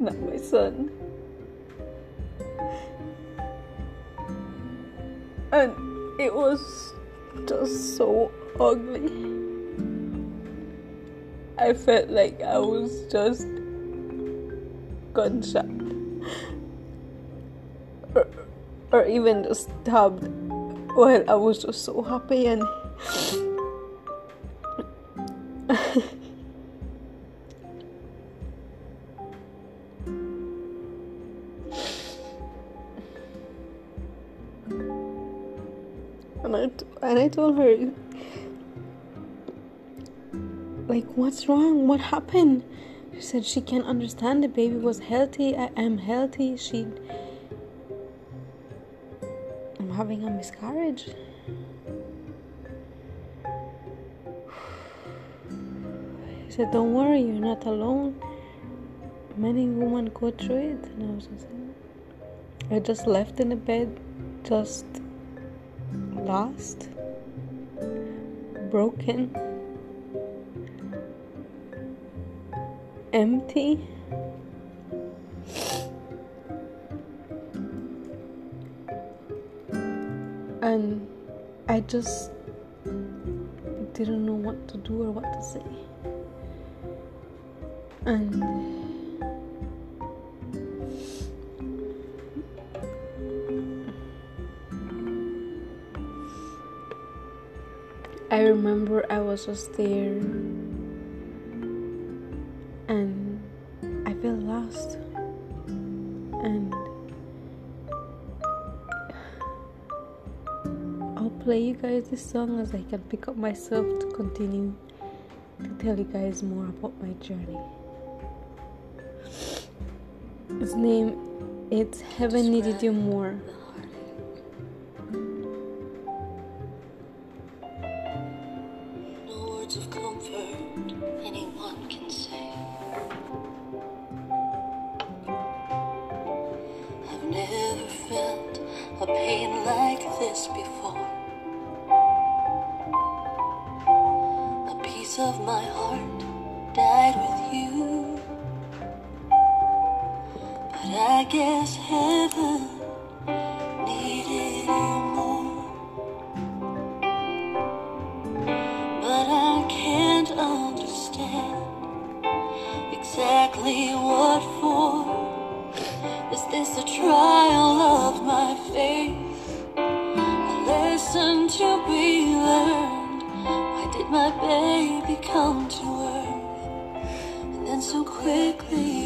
Not my son. And it was just so ugly. I felt like I was just gunshot. Or, or even just stabbed while I was just so happy and and I, and I told her like what's wrong? What happened? She said she can't understand. The baby was healthy. I am healthy. She having a miscarriage he said don't worry you're not alone many women go through it and i was just i just left in the bed just lost, broken, empty. And I just didn't know what to do or what to say. And I remember I was just there play you guys this song as I can pick up myself to continue to tell you guys more about my journey. Its name it's Heaven Needed You More. I guess heaven needed you more. But I can't understand exactly what for. Is this a trial of my faith? A lesson to be learned? Why did my baby come to earth and then so quickly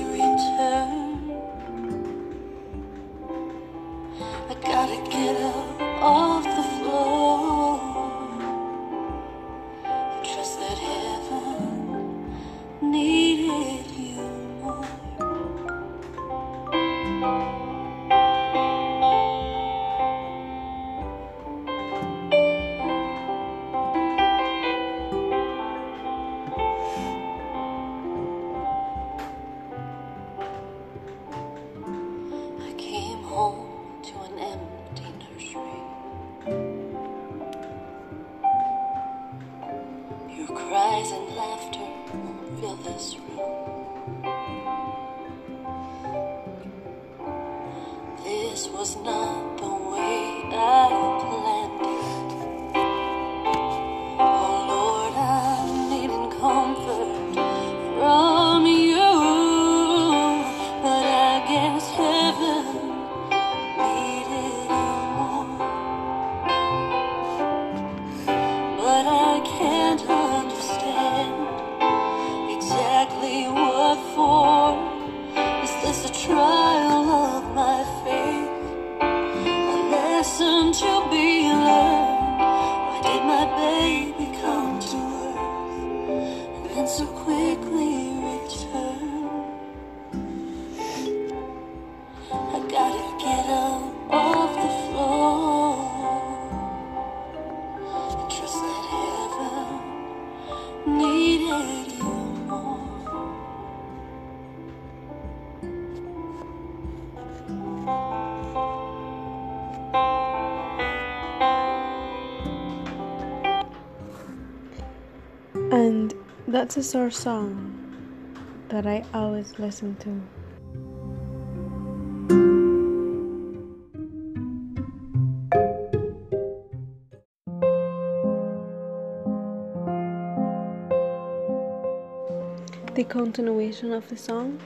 sore song that I always listen to. The continuation of the song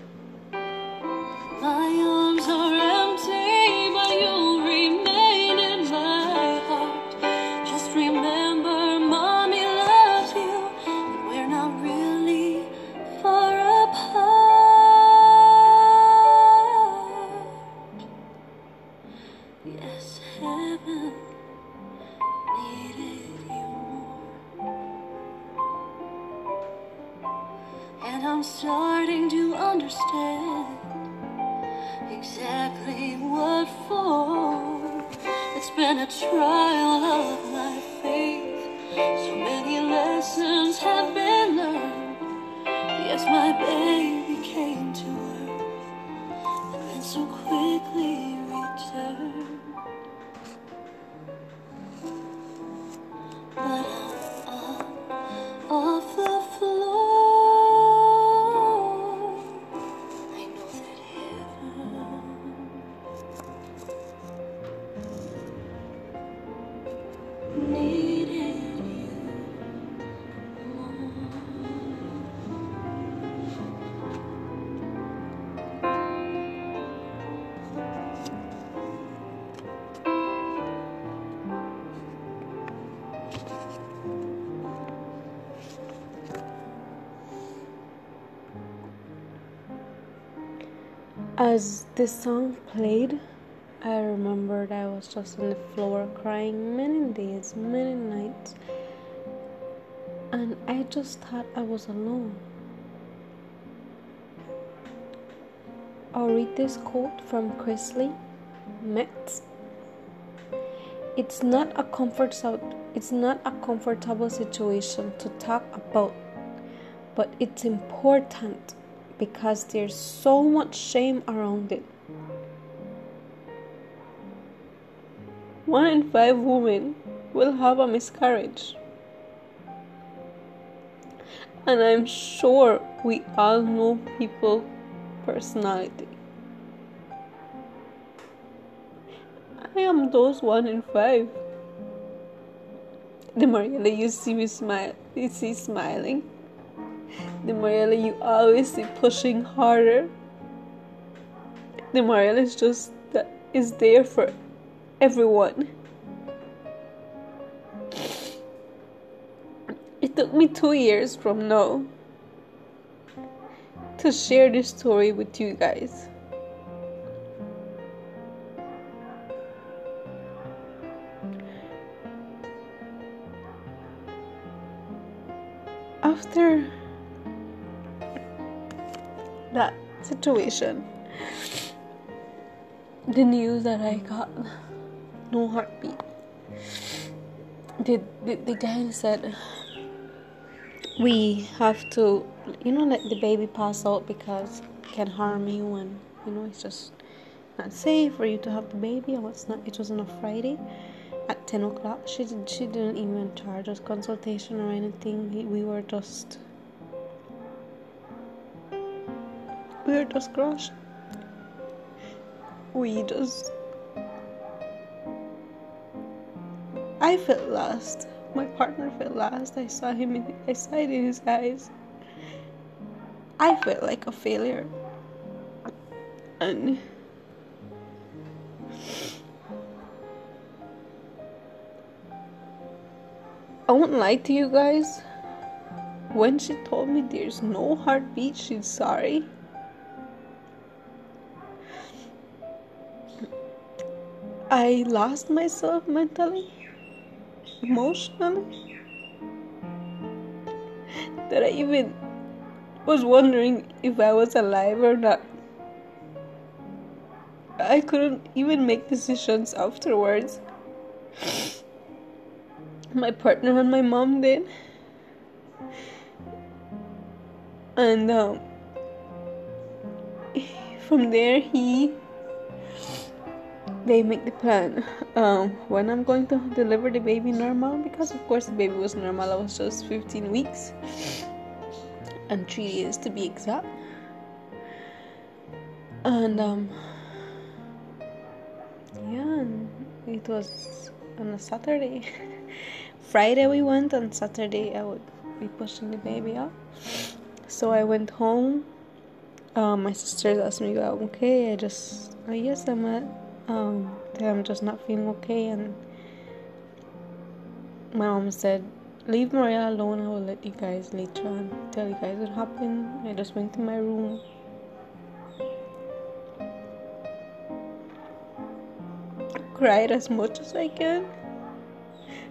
this song played, I remembered I was just on the floor crying many days, many nights, and I just thought I was alone. I'll read this quote from Chrissy Metz. It's not a comfort it's not a comfortable situation to talk about, but it's important because there's so much shame around it. One in five women will have a miscarriage. And I'm sure we all know people personality. I am those one in five. The Mariela you see me smile, you see smiling. The Mariela you always see pushing harder. The Mariela is just that is there for everyone. It took me two years from now to share this story with you guys. After that situation, the news that I got no heartbeat. The, the, the guy said we have to, you know, let the baby pass out because it can harm you and you know it's just not safe for you to have the baby. And what's not? It was on a Friday at ten o'clock. She did, she didn't even charge us consultation or anything. We were just we were just crushed. We just I felt lost. My partner felt lost. I saw him in I saw it in his eyes. I felt like a failure. And I won't lie to you guys. When she told me there's no heartbeat, she's sorry. I lost myself mentally, emotionally. That I even was wondering if I was alive or not. I couldn't even make decisions afterwards. My partner and my mom did. And um, from there, he they make the plan um, when I'm going to deliver the baby normal because of course the baby was normal. I was just 15 weeks and three days to be exact. And um, yeah, and it was on a Saturday. [LAUGHS] Friday we went, on Saturday I would be pushing the baby up. So I went home. Um, my sisters asked me okay. I just, I guess I'm at, um, I'm just not feeling okay. And my mom said, Leave Maria alone. I will let you guys later on tell you guys what happened. I just went to my room. Cried as much as I can,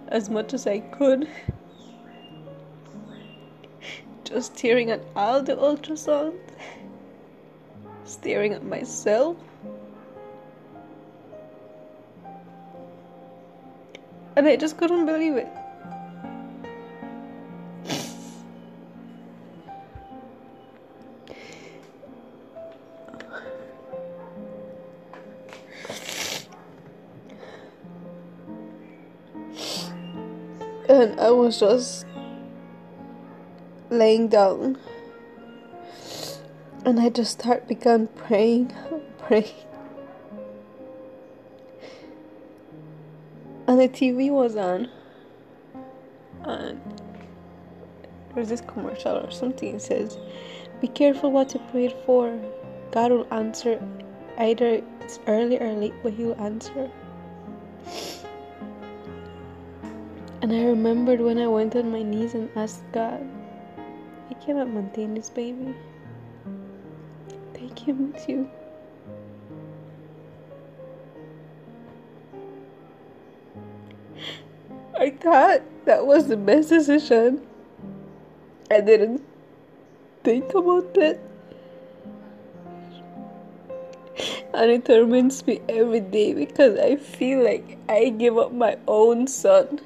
as much as I could just staring at all the ultrasound, staring at myself. And I just couldn't believe it. And I was just laying down and I just start began praying, [LAUGHS] praying. And the TV was on, and there's this commercial or something. It says, "Be careful what you pray for. God will answer. Either it's early or late, but He will answer." And I remembered when I went on my knees and asked God He cannot maintain this baby. Take him with you. I thought that was the best decision. I didn't think about it. And it torments me every day because I feel like I give up my own son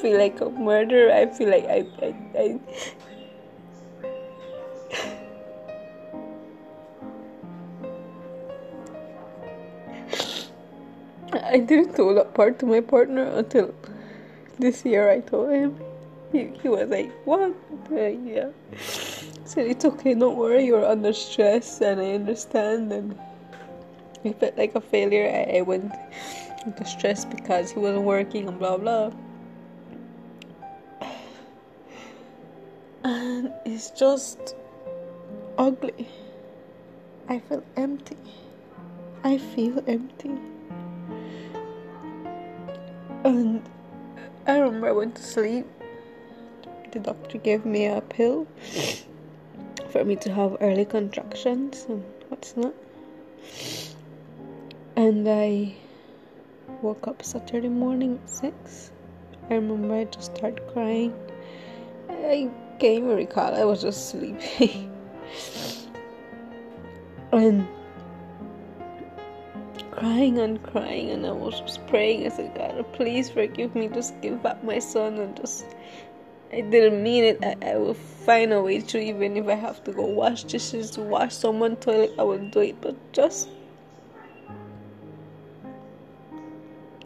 feel like a murderer. I feel like I, I, I I didn't tell that part to my partner until this year. I told him. He, he was like, "What?" Uh, yeah. Said it's okay. Don't worry. You're under stress, and I understand. And I felt like a failure. I, I went into stress because he wasn't working and blah blah. and it's just ugly. I feel empty. I feel empty. And I remember I went to sleep. The doctor gave me a pill for me to have early contractions and what's not. And I woke up Saturday morning at 6. I remember I just started crying. I can't even recall. I was just sleepy. [LAUGHS] and crying and crying, and I was just praying. I said, God, please forgive me. Just give back my son, and just. I didn't mean it. I, I will find a way to, even if I have to go wash dishes, wash someone's toilet, I will do it. But just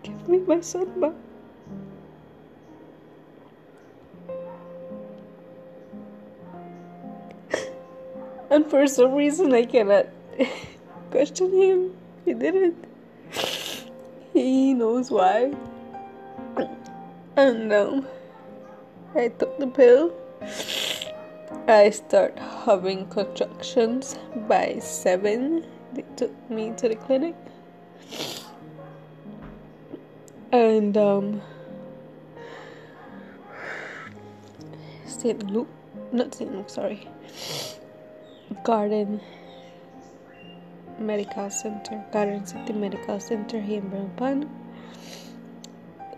give me my son back. [LAUGHS] And for some reason, I cannot [LAUGHS] question him. He didn't. He knows why. And um, I took the pill. I start having contractions by seven. They took me to the clinic. And um, St. Luke, not St. Luke, sorry. Garden Medical Center, Garden City Medical Center here in Brampton.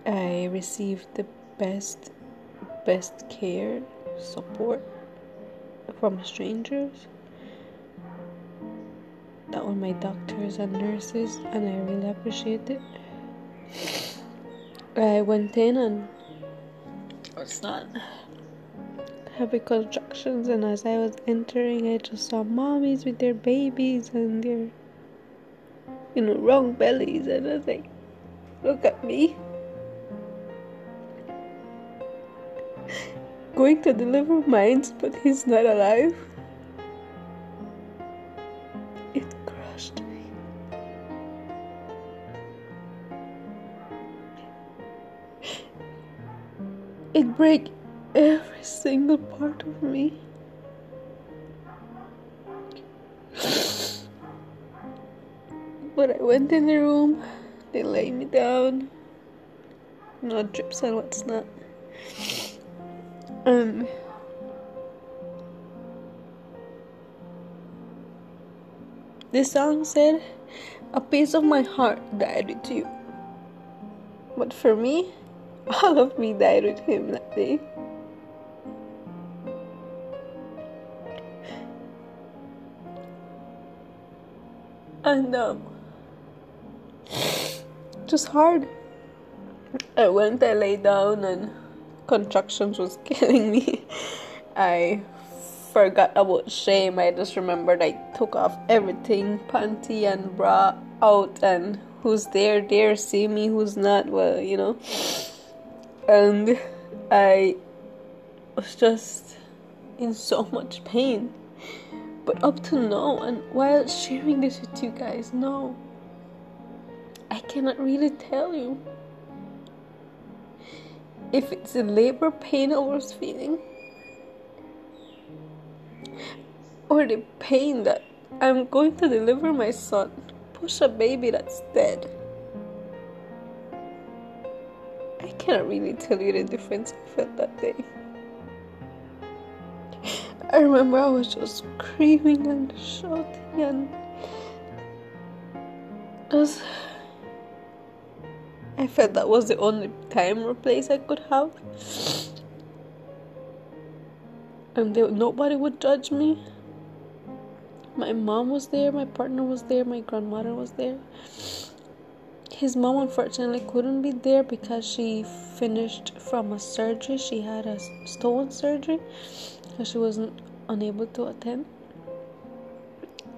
I received the best, best care, support from strangers. That were my doctors and nurses, and I really appreciate it. I went in and it's not heavy contractions and as I was entering I just saw mommies with their babies and their you know, wrong bellies. And I was like, look at me. [LAUGHS] Going to deliver mines, but he's not alive. It crushed me. It break every single part of me. But I went in the room, they laid me down. No drips and what's not. Um This song said, A piece of my heart died with you. But for me, [LAUGHS] all of me died with him that day. And um just hard. I went, I lay down and contractions was [LAUGHS] killing me. I forgot about shame. I just remembered I took off everything, panty and bra out and who's there there see me, who's not, well, you know. And I was just in so much pain. But up to now, and while sharing this with you guys, no, I cannot really tell you if it's the labor pain I was feeling or the pain that I'm going to deliver my son, push a baby that's dead. I cannot really tell you the difference I felt that day. I remember I was just screaming and shouting and just I felt that was the only time or place I could have. And there, nobody would judge me. My mom was there, my partner was there, my grandmother was there. His mom unfortunately couldn't be there because she finished from a surgery. She had a stone surgery, so she wasn't unable to attend.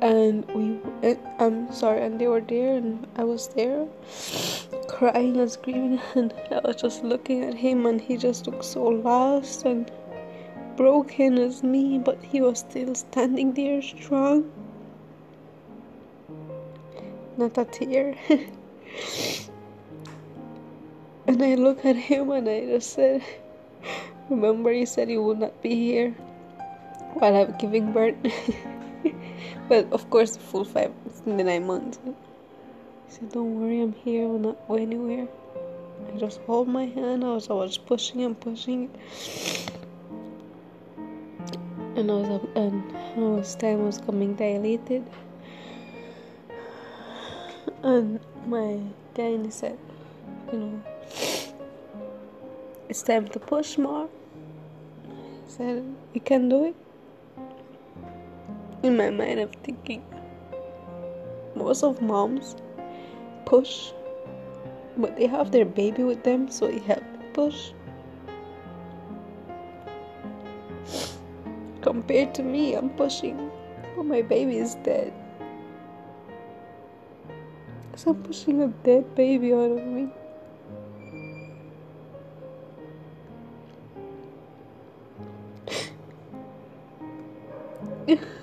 And we, I'm sorry, and they were there, and I was there, crying and screaming, [LAUGHS] and I was just looking at him, and he just looked so lost and broken as me, but he was still standing there strong. Not a tear. [LAUGHS] and I look at him and I just said, Remember, you said you would not be here while I'm giving birth. [LAUGHS] well, of course, full five, in the nine months. He said, Don't worry, I'm here, I will not go anywhere. I just hold my hand, I was, I was pushing and pushing and I was and I was time was coming dilated and my gynae said you know it's time to push more I said you can do it in my mind I'm thinking most of moms push but they have their baby with them so they have to push [SIGHS] compared to me, I'm pushing, but my baby is dead. So I'm pushing a dead baby out of me. I [LAUGHS]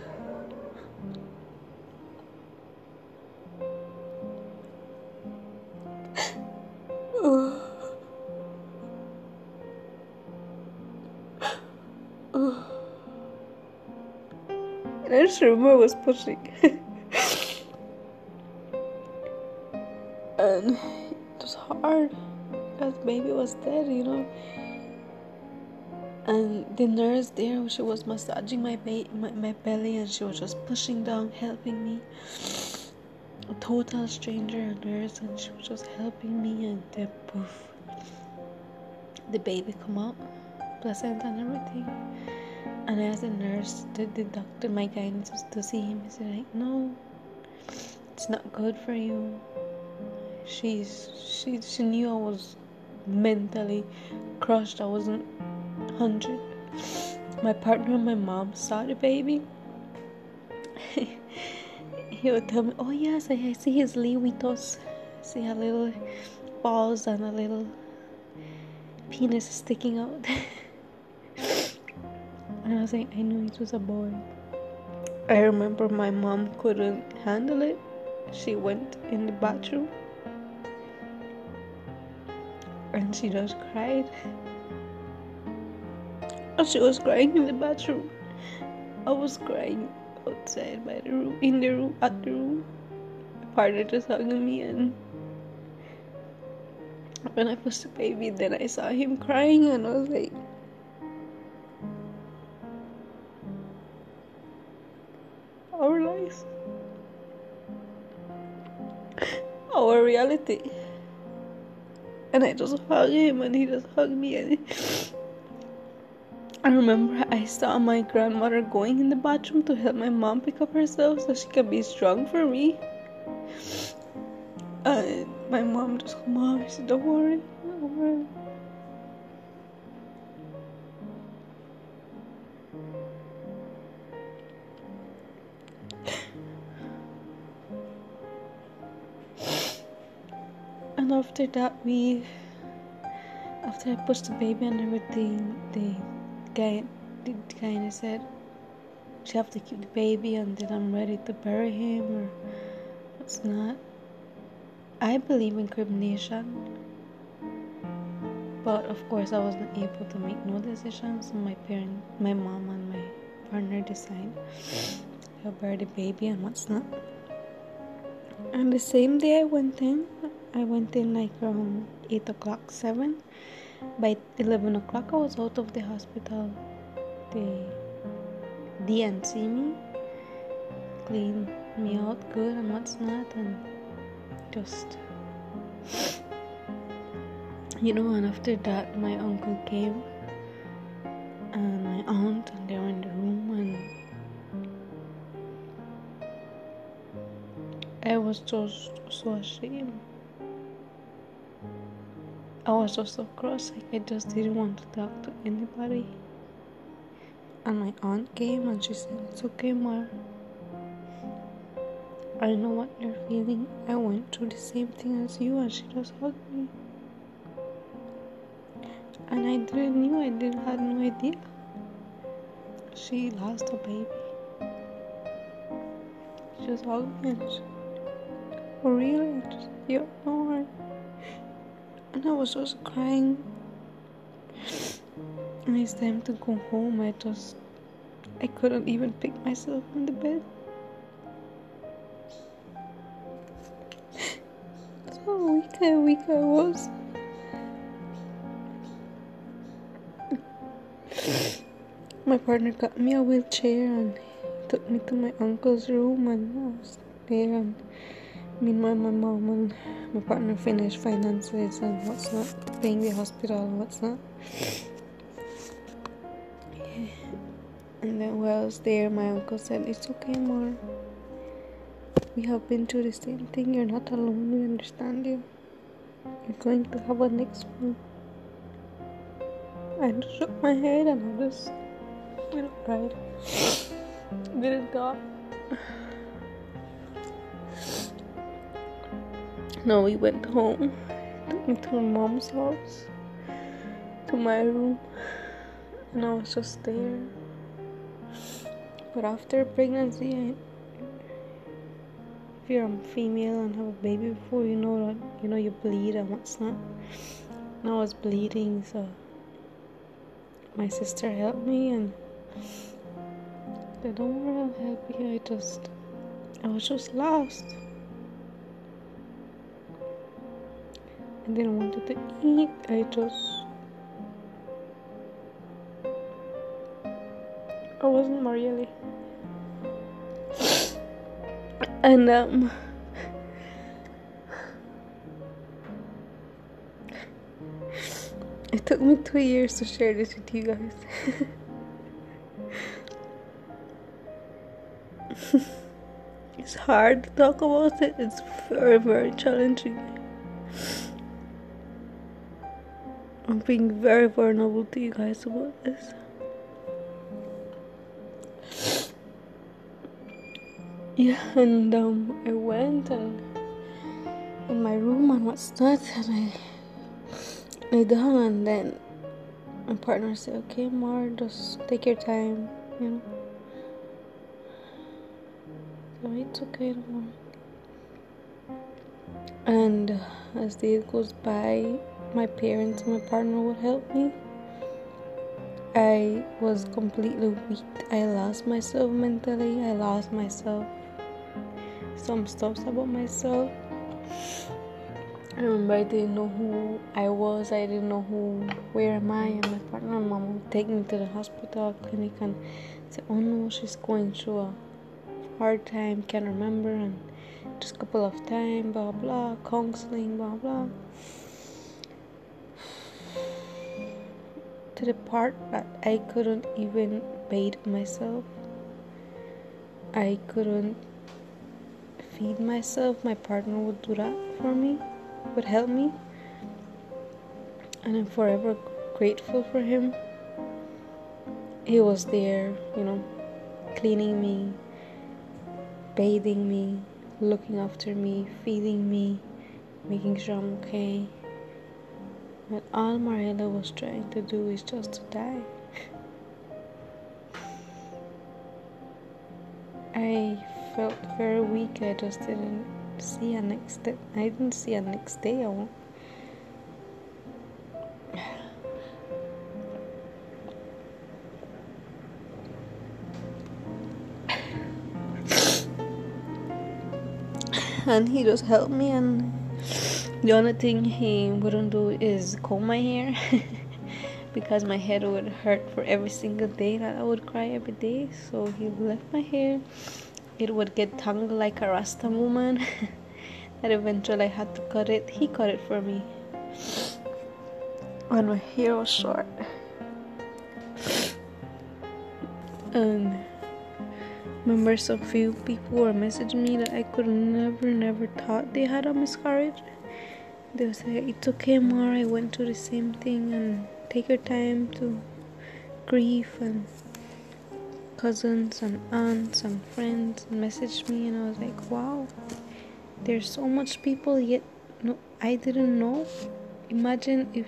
just was pushing. and it was hard because baby was dead, you know. And the nurse there, she was massaging my, ba- my, my belly and she was just pushing down, helping me. A total stranger, a nurse, and she was just helping me. And then poof, the baby come out, placenta and everything. And as a nurse, the, the doctor, my guidance was to see him. He said, like, no, it's not good for you. She's she she knew I was mentally crushed. I wasn't hundred. My partner and my mom saw the baby. [LAUGHS] he would tell me, "Oh yes, I see his liwitos. See a little balls and a little penis sticking out." [LAUGHS] and I was like, "I knew it was a boy." I remember my mom couldn't handle it. She went in the bathroom and she just cried. And she was crying in the bathroom. I was crying outside by the room, in the room, at the room. My partner just hugging me, and when I pushed the baby, then I saw him crying, and I was like, reality. And I just hugged him, and he just hugged me, and. I remember I saw my grandmother going in the bathroom to help my mom pick up herself so she could be strong for me. And my mom just come said, Don't worry, don't worry. After that, we, after I pushed the baby and everything, they guy, the guy said, "She have to keep the baby until I'm ready to bury him," or it's not. I believe in cremation, but of course, I wasn't able to make no decisions. So my parent, my mom, and my partner decide to bury the baby and what's not. And the same day I went in, I went in like around eight o'clock, seven. By 11 o'clock i was out of the hospital. They D&C me clean me out good and what's not and just you know and after that my uncle came and my aunt and they were in the room and i was just so ashamed I was just so cross, like I just didn't want to talk to anybody. And my aunt came and she said, It's okay, Mar. I know what you're feeling. I went through the same thing as you, and she just hugged me. And I didn't know, I didn't have no idea. She lost a baby. She just hugged me for real, just, you know and I was just crying. And it's time to go home. I just I couldn't even pick myself in the bed. So weak and weak I was. my partner got me a wheelchair and took me to my uncle's room and I was there and Meanwhile, my mom and my partner finished finances and what's not, paying the hospital and what's not. And then while I was there, my uncle said, It's okay, Mar. We have been through the same thing. You're not alone. We understand you. You're going to have a next one. I just shook my head and I just, you know, cried. [LAUGHS] Didn't talk. No, we went home. Took me to my mom's house, to my room, and I was just there. But after pregnancy, I, if you're a female and have a baby before, you know that you know you bleed and what's not. And I was bleeding, so my sister helped me, and they don't worry, help you. I just, I was just lost. I didn't want to eat. I just I wasn't really. [SIGHS] And um [SIGHS] it took me two years to share this with you guys. [LAUGHS] it's hard to talk about it. It's very, very challenging. I'm being very vulnerable to you guys about this. yeah, and um, I went and in my room and what's that, and I lay down, and then my partner said, "Okay, Mar, just take your time, you know." So it's okay, don't worry. And uh, as the days goes by, my parents and my partner would help me. I was completely weak. I lost myself mentally. I lost myself. Some stuff about myself. I remember I didn't know who I was. I didn't know who, where am I? And my partner and mom would take me to the hospital, clinic, and say, "Oh no, she's going through a hard time. Can't remember." And just a couple of time, blah blah, counseling, blah blah. To the part that I couldn't even bathe myself. I couldn't feed myself. My partner would do that for me, would help me. And I'm forever grateful for him. He was there, you know, cleaning me, bathing me, looking after me, feeding me, making sure I'm okay. But all Mariela was trying to do is just to die. I felt very weak. I just didn't see a next day. I didn't see a next day. I won't. [SIGHS] and he just helped me and the only thing he wouldn't do is comb my hair [LAUGHS] because my head would hurt for every single day that I would cry every day. So he left my hair. It would get tangled like a rasta woman [LAUGHS] that eventually I had to cut it. He cut it for me. When my hair was short. And remember some few people were messaging me that I could never never thought they had a miscarriage. They would say it's okay Mar I went through the same thing and take your time to grieve and cousins and aunts and friends messaged me. And I was like wow there's so much people yet no I didn't know. Imagine if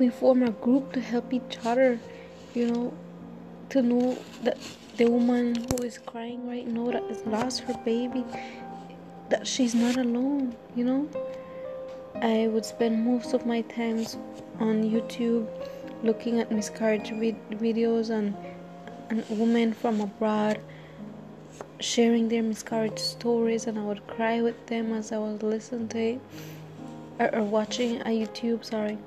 we form a group to help each other you know to know that the woman who is crying right now that has lost her baby that she's not alone you know? I would spend most of my times on youtube looking at miscarriage vid- videos and and women from abroad sharing their miscarriage stories and i would cry with them as i was listening to it or, or watching a youtube sorry.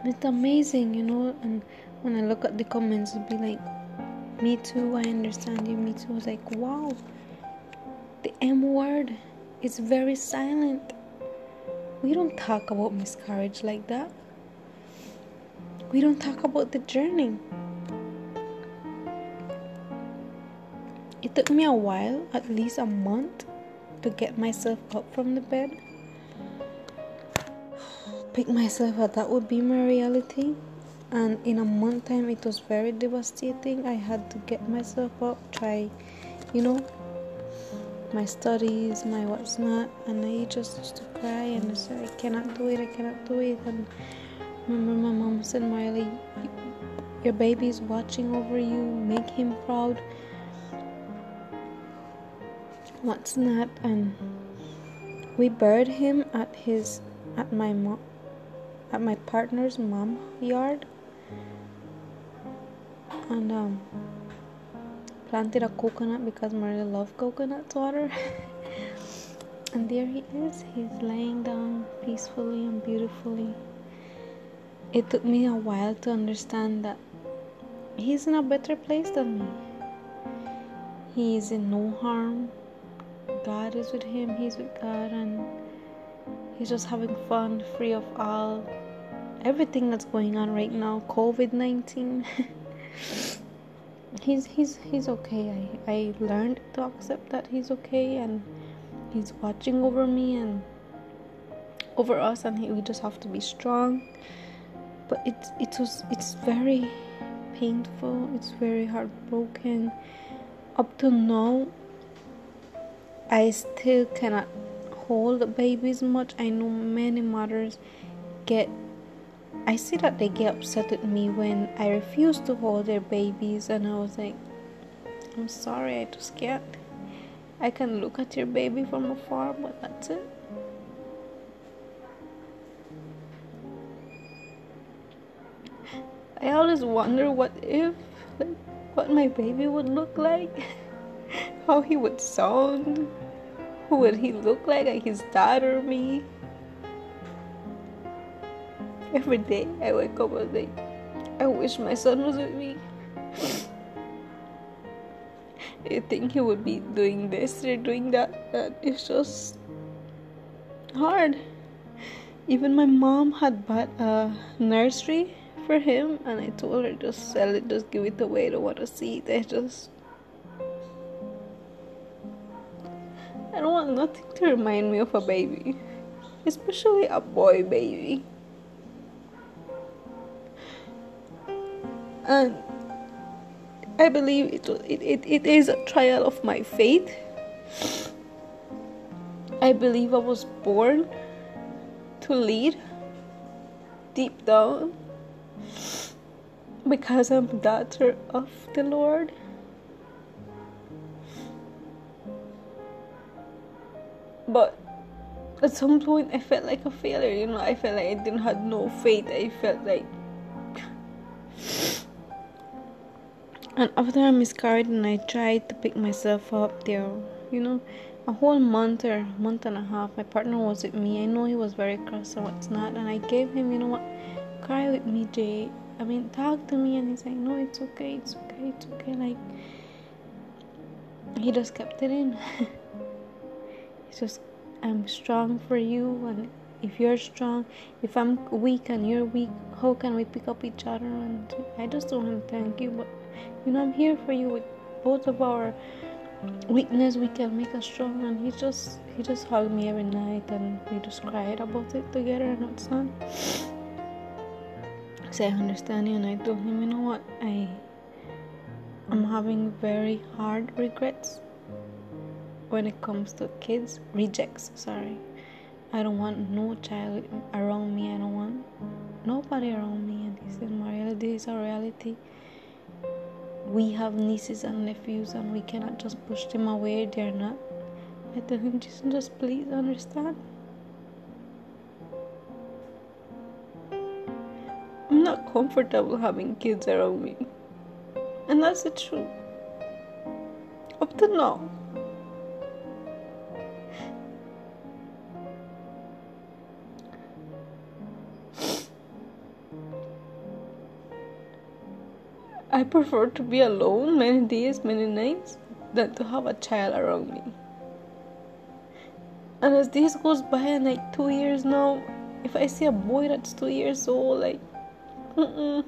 And it's amazing you know and when I look at the comments, it'd be like, me too, I understand you, me too. I was like, wow, the M word is very silent. We don't talk about miscarriage like that. We don't talk about the journey. It took me a while, at least a month, to get myself up from the bed. [SIGHS] Pick myself up, that would be my reality and in a month time it was very devastating i had to get myself up try you know my studies my what's not and i just used to cry and said i cannot do it i cannot do it and remember my mom said miley your baby is watching over you make him proud. What's not and we buried him at his at my mom at my partner's mom yard. And um, planted a coconut because Maria loves coconut water. [LAUGHS] and there he is. He's laying down peacefully and beautifully. It took me a while to understand that he's in a better place than me. He is in no harm. God is with him. He's with God, and he's just having fun, free of all everything that's going on right now. COVID nineteen. [LAUGHS] he's he's he's okay. I I learned to accept that he's okay and he's watching over me and over us and he, we just have to be strong. But it's it was it's very painful. It's very heartbroken. up to now, I still cannot hold babies much. I know many mothers get I see that they get upset with me when I refuse to hold their babies and I was like I'm sorry, I just can't. I can look at your baby from afar, but that's it. I always wonder what if, like, what my baby would look like, [LAUGHS] how he would sound, who would he look like, like his dad or me. Every day I wake up and think, I wish my son was with me. you think he would be doing this or doing that? Is just hard. Even my mom had bought a nursery for him, and I told her just sell it, just give it away. I don't want to see it. I just I don't want nothing to remind me of a baby, especially a boy baby. And I believe it, it, it, it is a trial of my faith. I believe I was born to lead deep down because I'm daughter of the Lord. But at some point, I felt like a failure. You know, I felt like I didn't have no faith. I felt like, and after I miscarried and I tried to pick myself up there, you know, a whole month or month and a half, my partner was with me. I know he was very cross and what's not, and I gave him, you know what, cry with me, Jay. I mean, talk to me, and he's like, no, it's okay, it's okay, it's okay. Like, he just kept it in. [LAUGHS] It's just I'm strong for you, and if you're strong, if I'm weak and you're weak, how can we pick up each other? And I just told him thank you, but you know I'm here for you with both of our weakness. We can make us strong, and he just he just hugged me every night, and we just cried about it together, and not. So I understand you, and I told him, you know what, I I'm having very hard regrets when it comes to kids. Rejects sorry. I don't want no child around me. I don't want nobody around me. And is my reality this is our reality we have nieces and nephews and we cannot just push them away they're not. I tell him just, just please understand. I'm not comfortable having kids around me. And that's the truth up to now prefer to be alone many days, many nights, than to have a child around me. And as this goes by, like two years now, if I see a boy that's two years old, like, mm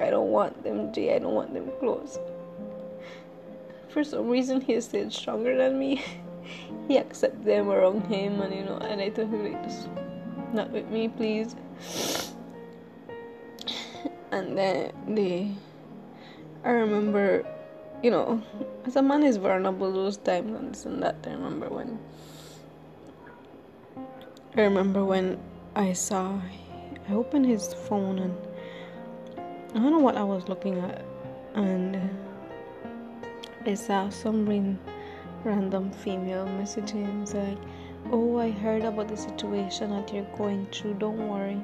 I don't want them, Jay. I don't want them close. For some reason, he's still stronger than me. [LAUGHS] he accepts them around him, and you know, and I told him, like, not with me, please. [SIGHS] And then they I remember, you know, as a man is vulnerable those times and this and that. I remember when. I remember when I saw, I opened his phone and I don't know what I was looking at, and I saw some random female messaging like, "Oh, I heard about the situation that you're going through. Don't worry,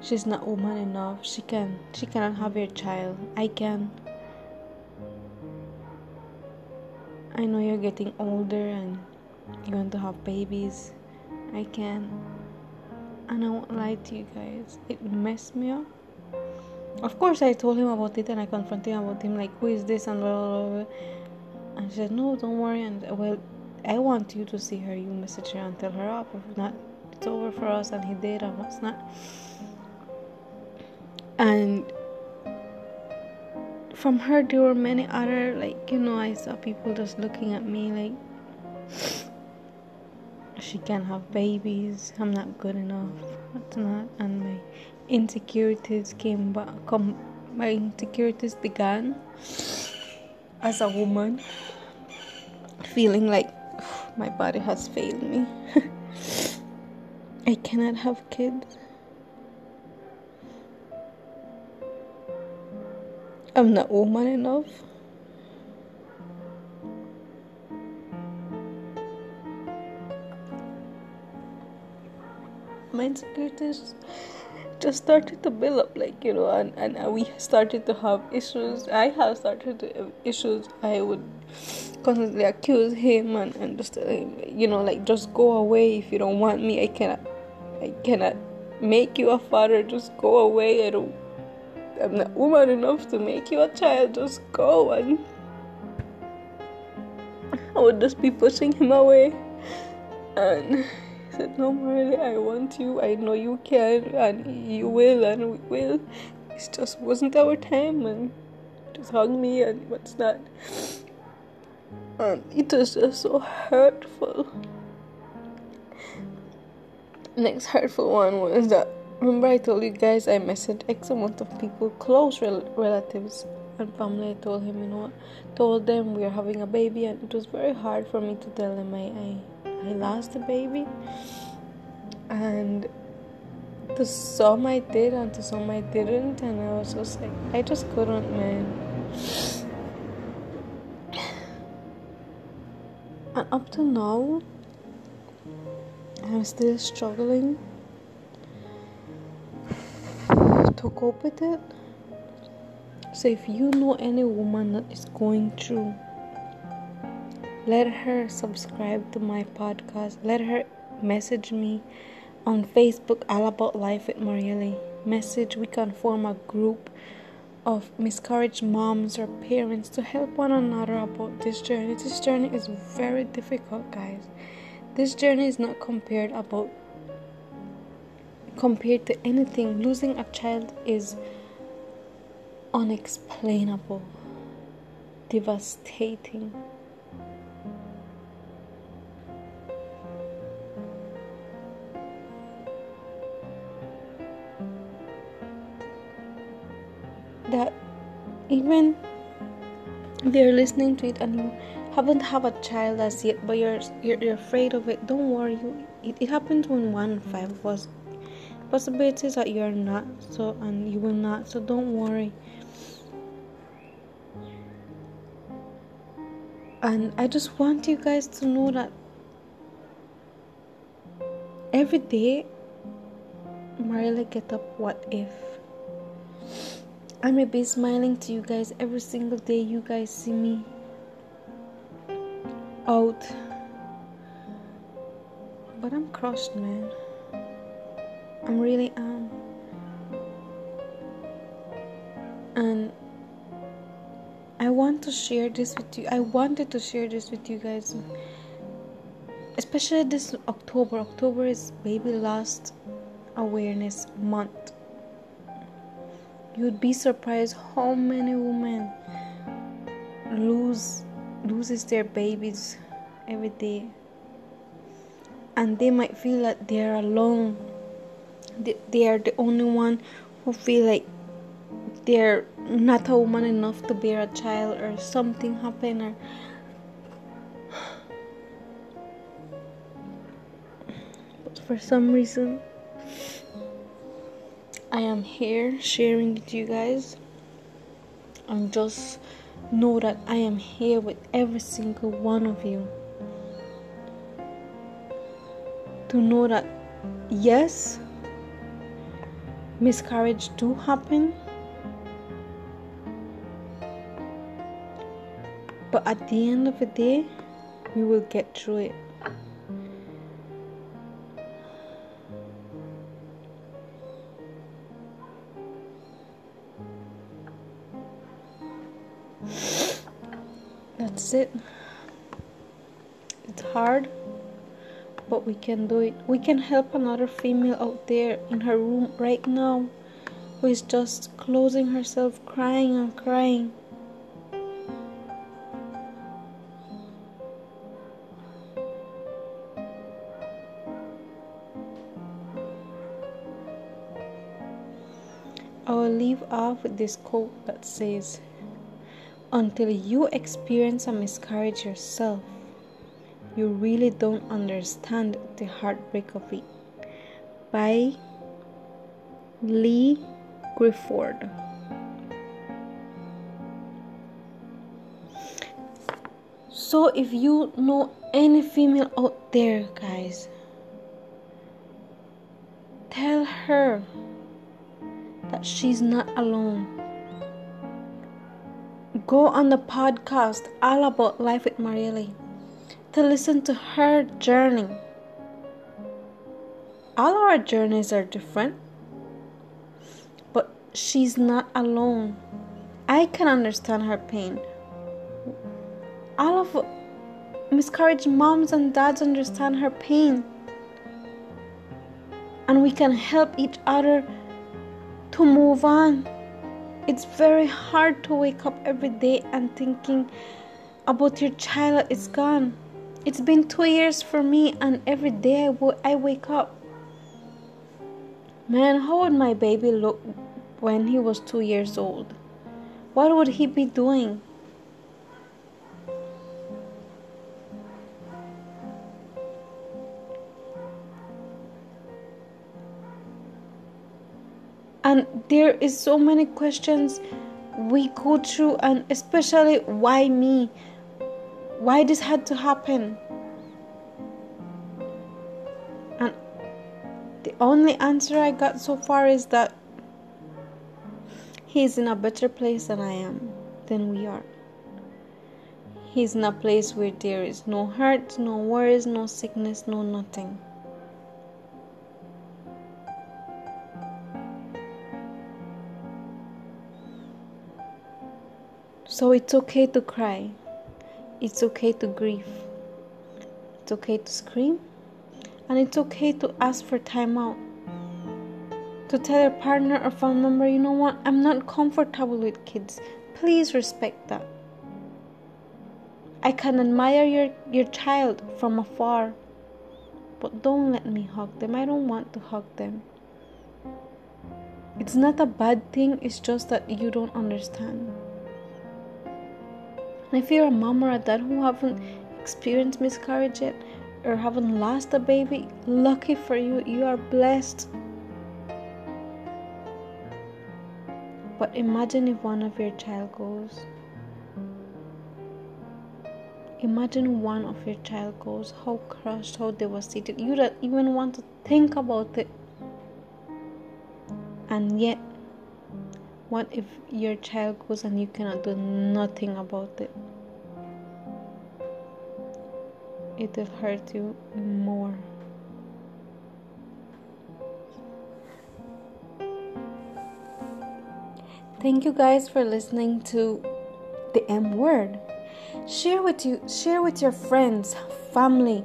she's not woman enough. She can, she cannot have your child. I can." I know you're getting older and you want to have babies. I can. And I won't lie to you guys. It messed me up. Of course, I told him about it and I confronted him about him, like, who is this? And blah, blah, blah. And she said, no, don't worry. And well, I want you to see her. You message her and tell her oh, off. If not, it's over for us. And he did, and what's not. And from her there were many other like you know i saw people just looking at me like she can't have babies i'm not good enough what's not and my insecurities came back come my insecurities began as a woman, feeling like [SIGHS] my body has failed me. [LAUGHS] I cannot have kids. I'm not woman enough. My insecurities just started to build up, like you know, and, and we started to have issues. I have started to have issues. I would constantly accuse him and, and just uh, you know, like just go away if you don't want me. I cannot, I cannot make you a father. Just go away. I don't I'm not woman enough to make your child. Just go. And I would just be pushing him away. And he said, No, Marley, I want you. I know you can, and you will, and we will. It just wasn't our time. And just hug me, and what's that? And it was just so hurtful. Next hurtful one was that Remember, I told you guys I messaged X amount of people, close rel- relatives and family. I told him, you know, told them we are having a baby, and it was very hard for me to tell them I I, I lost the baby. And to some I did, and to some I didn't, and I was just like, I just couldn't, man. And up to now, I'm still struggling to cope with it. So if you know any woman that is going through, let her subscribe to my podcast. Let her message me on Facebook, All About Life with Marielle. Message, we can form a group of miscarriage moms or parents to help one another about this journey. This journey is very difficult, guys. This journey is not compared about compared to anything, losing a child is unexplainable, devastating. That even they're listening to it and you haven't have a child as yet, but you're you're, you're afraid of it. Don't worry, it, it happens when one five us possibilities that you are not so and you will not so don't worry. And i just want you guys to know that every day Marilla get up what if? I may be smiling to you guys every single day you guys see me out. But I'm crushed man I'm really am. And I want to share this with you. I wanted to share this with you guys. Especially this October. October is baby loss awareness month. You'd be surprised how many women lose loses their babies every day. And they might feel that they're alone they are the only one who feel like they're not a woman enough to bear a child or something happen or but [SIGHS] for some reason I am here sharing with you guys. And just know that I am here with every single one of you. To know that yes miscarriage do happen. But at the end of the day we will get through it. That's it. It's hard but we can do it. We can help another female out there in her room right now who is just closing herself, crying and crying. I will leave off with this quote that says, until you experience a miscarriage yourself, you really don't understand the heartbreak of it. By Lee Gifford. So, if you know any female out there, guys, tell her that she's not alone. Go on the podcast All About Life with Marielle to listen to her journey. All our journeys are different, but she's not alone. I can understand her pain. All of miscarriage moms and dads understand her pain. And we can help each other to move on. It's very hard to wake up every day and thinking about your child is gone. It's been two years for me, and every day I, w- I wake up. Man, how would my baby look when he was two years old? What would he be doing? and there is so many questions we go through and especially why me why this had to happen? And the only answer i got so far is that he's in a better place than i am than we are. He's in a place where there is no hurt no worries no sickness no nothing. So it's okay to cry. It's okay to grieve. It's okay to scream. And it's okay to ask for time out. To tell your partner or family member, you know what, I'm not comfortable with kids. Please respect that. I can admire your, your child from afar, but don't let me hug them. I don't want to hug them. It's not a bad thing, it's just that you don't understand. And if you're a mom or a dad who haven't experienced miscarriage yet or haven't lost a baby, lucky for you, you are blessed. But imagine if one of your child goes. Imagine one of your child goes, how crushed, how devastated. You don't even want to think about it. And yet, what if your child goes and you cannot do nothing about it? It will hurt you more. Thank you guys for listening to the M word. Share with you share with your friends, family,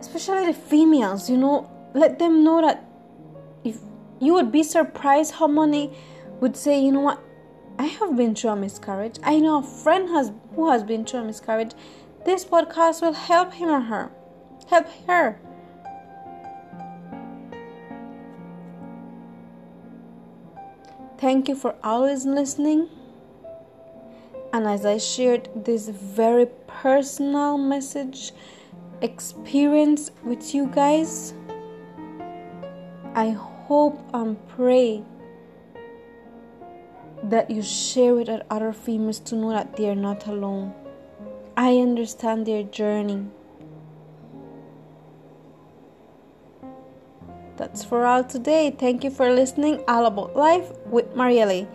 especially the females, you know, let them know that if you would be surprised how many would say, you know what, I have been through a miscarriage. I know a friend has who has been through a miscarriage. This podcast will help him or her. Help her. Thank you for always listening. And as I shared this very personal message experience with you guys, I hope and pray that you share with other females to know that they are not alone. I understand their journey. That's for all today. Thank you for listening. All about life with Marielle.